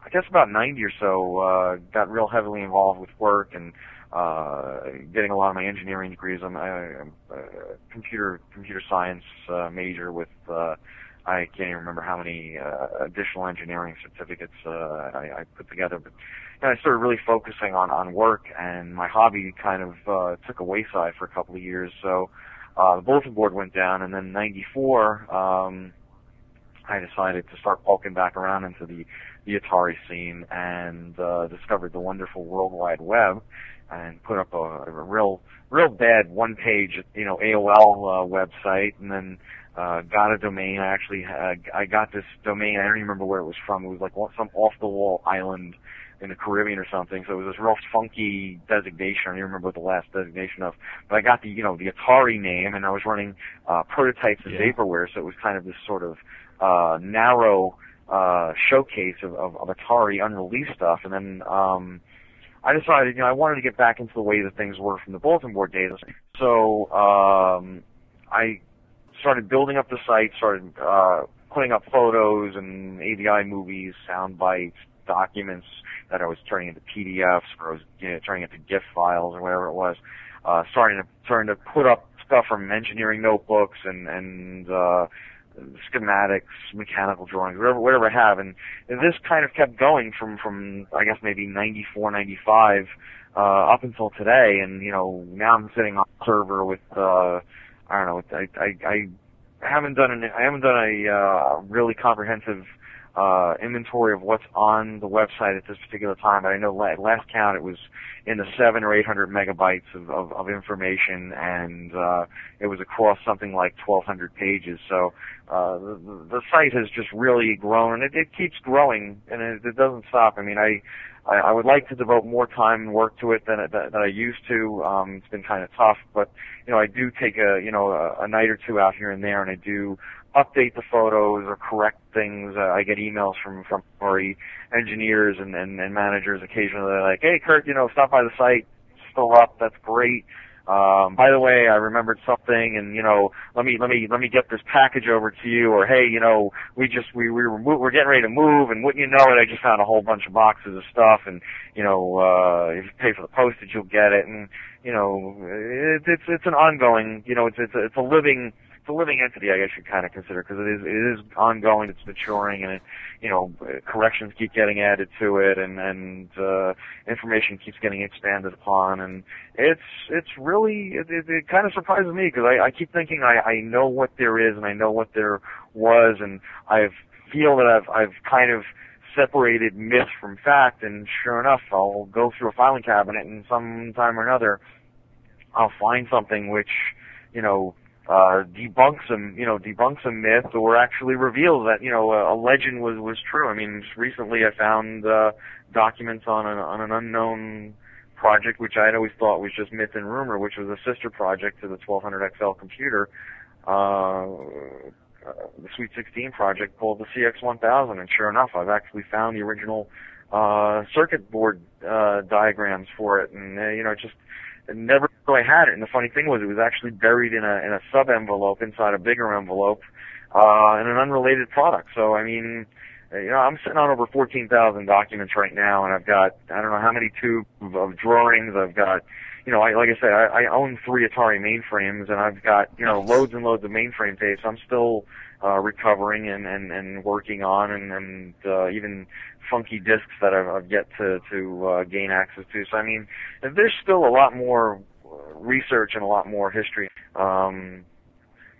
I guess about 90 or so, uh, got real heavily involved with work and, uh, getting a lot of my engineering degrees. I'm, I'm a computer, computer science, uh, major with, uh, I can't even remember how many, uh, additional engineering certificates, uh, I, I put together, but, and I started really focusing on, on work and my hobby kind of, uh, took a wayside for a couple of years. So, uh, the bulletin board went down and then 94, um, I decided to start poking back around into the the Atari scene and uh, discovered the wonderful World Wide Web and put up a, a real real bad one page you know AOL uh, website and then uh, got a domain. I actually had, I got this domain. I don't even remember where it was from. It was like some off the wall island in the Caribbean or something. So it was this real funky designation. I don't even remember what the last designation of. But I got the you know the Atari name, and I was running uh, prototypes and Yeah. vaporware. So it was kind of this sort of uh, narrow uh, showcase of, of, of Atari unreleased stuff. And then um, I decided, you know, I wanted to get back into the way that things were from the bulletin board days. So um, I started building up the site, started uh, putting up photos and AVI movies, sound bites, documents that I was turning into PDFs or I was you know, turning into GIF files or whatever it was. Uh, starting to starting to put up stuff from engineering notebooks and and uh, schematics, mechanical drawings, whatever whatever I have, and this kind of kept going from from I guess maybe 94, 95 uh, up until today, and you know now I'm sitting on a server with uh, I don't know I I, I haven't done an I haven't done a uh, really comprehensive uh, inventory of what's on the website at this particular time, but I know la- last count it was in the seven or eight hundred megabytes of, of, of information, and uh, it was across something like twelve hundred pages. So uh, the, the site has just really grown, and it, it keeps growing, and it, it doesn't stop. I mean, I, I I would like to devote more time and work to it than than, than I used to. Um, it's been kind of tough, but you know, I do take a you know a, a night or two out here and there, and I do update the photos or correct things. Uh, I get emails from from Murray engineers and, and and managers occasionally. They're like, "Hey, Curt, you know, stop by the site. It's still up. That's great." Um, by the way, I remembered something, and you know, let me let me let me get this package over to you. Or hey, you know, we just we we were mo- we're getting ready to move, and wouldn't you know it, I just found a whole bunch of boxes of stuff, and you know, uh, if you pay for the postage, you'll get it, and you know, it, it's it's an ongoing, you know, it's it's it's a living it's a living entity, I guess you kind of consider, because it is it is ongoing, it's maturing, and it, you know, corrections keep getting added to it, and and uh, information keeps getting expanded upon, and it's it's really it, it, it kind of surprises me because I, I keep thinking I I know what there is and I know what there was, and I feel that I've I've kind of separated myth from fact, and sure enough, I'll go through a filing cabinet, and sometime or another, I'll find something which, you know, uh, debunks some, you know, debunks a myth or actually reveals that, you know, a, a legend was, was true. I mean, recently I found, uh, documents on an, on an unknown project which I had always thought was just myth and rumor, which was a sister project to the 1200 XL computer, uh, uh, the Sweet 16 project called the CX1000, and sure enough, I've actually found the original uh, circuit board uh, diagrams for it, and uh, you know, just never i had it. And the funny thing was, it was actually buried in a in a sub envelope inside a bigger envelope, uh, in an unrelated product. So I mean, uh, you know, I'm sitting on over 14,000 documents right now, and I've got I don't know how many tubes of drawings. I've got, you know, I, like I said, I, I own three Atari mainframes, and I've got you know loads and loads of mainframe tapes. I'm still uh, recovering and, and, and working on, and, and uh, even funky discs that I've, I've yet to to uh, gain access to. So I mean, there's still a lot more research and a lot more history. Um,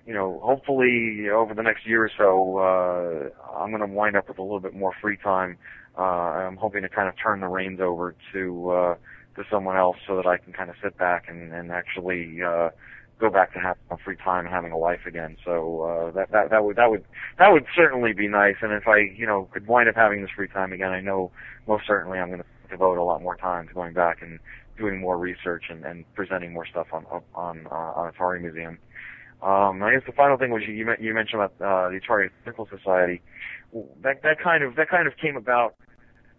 you know, hopefully over the next year or so, uh, I'm going to wind up with a little bit more free time. Uh, I'm hoping to kind of turn the reins over to uh, to someone else so that I can kind of sit back and, and actually uh, go back to having a free time and having a life again. So uh, that that that would that would that would certainly be nice. And if I you know could wind up having this free time again, I know most certainly I'm going to devote a lot more time to going back and doing more research and, and presenting more stuff on on uh, on Atari Museum. Um, I guess the final thing was you you, mentioned about uh, the Atari Historical Society. That that kind of that kind of came about.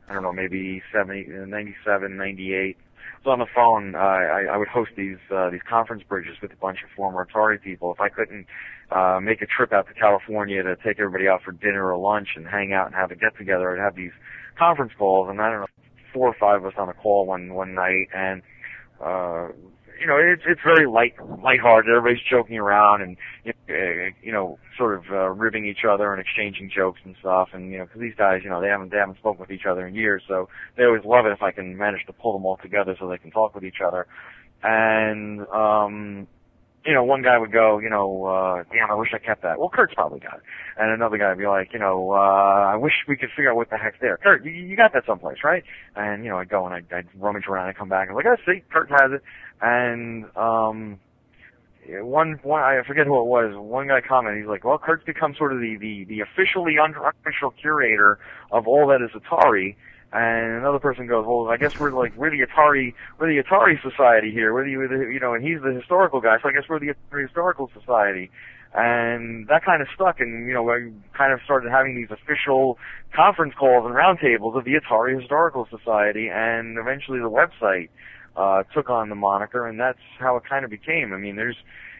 I don't know, maybe 70, 97, 98 so on the phone, uh, I, I would host these uh, these conference bridges with a bunch of former Atari people. If I couldn't uh, make a trip out to California to take everybody out for dinner or lunch and hang out and have a get together, I'd have these conference calls, and I don't know, four or five of us on a call one one night, and uh, you know, it's it's very light lighthearted. Everybody's joking around and you know, sort of uh, ribbing each other and exchanging jokes and stuff. And you know, because these guys, you know, they haven't they haven't spoken with each other in years, so they always love it if I can manage to pull them all together so they can talk with each other. And um, you know, one guy would go, you know, uh, damn, I wish I kept that. Well, Curt's probably got it. And another guy would be like, you know, uh, I wish we could figure out what the heck's there. Curt, you, you got that someplace, right? And, you know, I'd go and I'd, I'd rummage around and come back and I'm like, oh, see, Curt has it. And, um, one, one, I forget who it was, one guy commented, he's like, well, Curt's become sort of the, the, the officially unofficial curator of all that is Atari and another person goes, well, I guess we're like we're the Atari we're the Atari Society here. We're the, you know, and he's the historical guy, so I guess we're the Historical Society. And that kind of stuck, and you know, I kind of started having these official conference calls and roundtables of the Atari Historical Society, and eventually the website uh, took on the moniker, and that's how it kind of became. I mean, there's,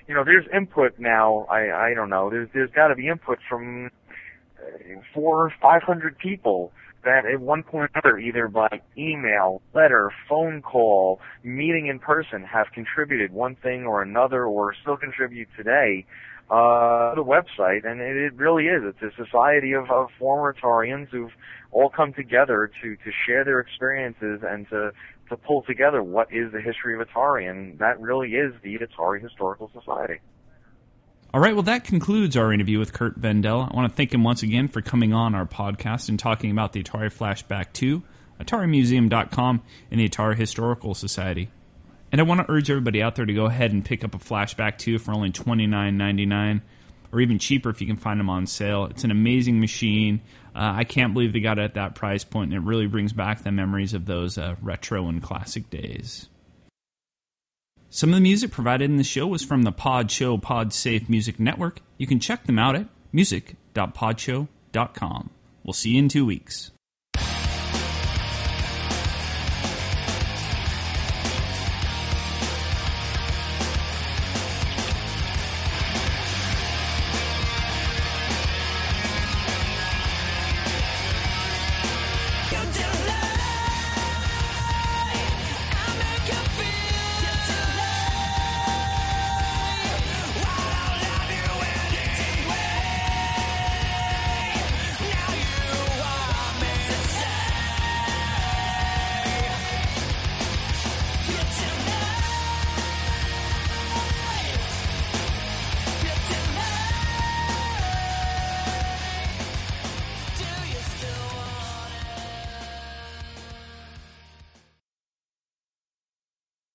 you know, there's input now. I I don't know. There's there's got to be input from uh, four or five hundred people that at one point or another, either by email, letter, phone call, meeting in person, have contributed one thing or another, or still contribute today uh, the website, and it, it really is. It's a society of, of former Atarians who've all come together to to share their experiences and to to pull together what is the history of Atari, and that really is the Atari Historical Society. All right, well, that concludes our interview with Curt Vendel. I want to thank him once again for coming on our podcast and talking about the Atari Flashback 2, AtariMuseum.com, and the Atari Historical Society. And I want to urge everybody out there to go ahead and pick up a Flashback 2 for only $29.99 or even cheaper if you can find them on sale. It's an amazing machine. Uh, I can't believe they got it at that price point, and it really brings back the memories of those uh, retro and classic days. Some of the music provided in the show was from the Pod Show Pod Safe Music Network. You can check them out at music.podshow.com. We'll see you in two weeks.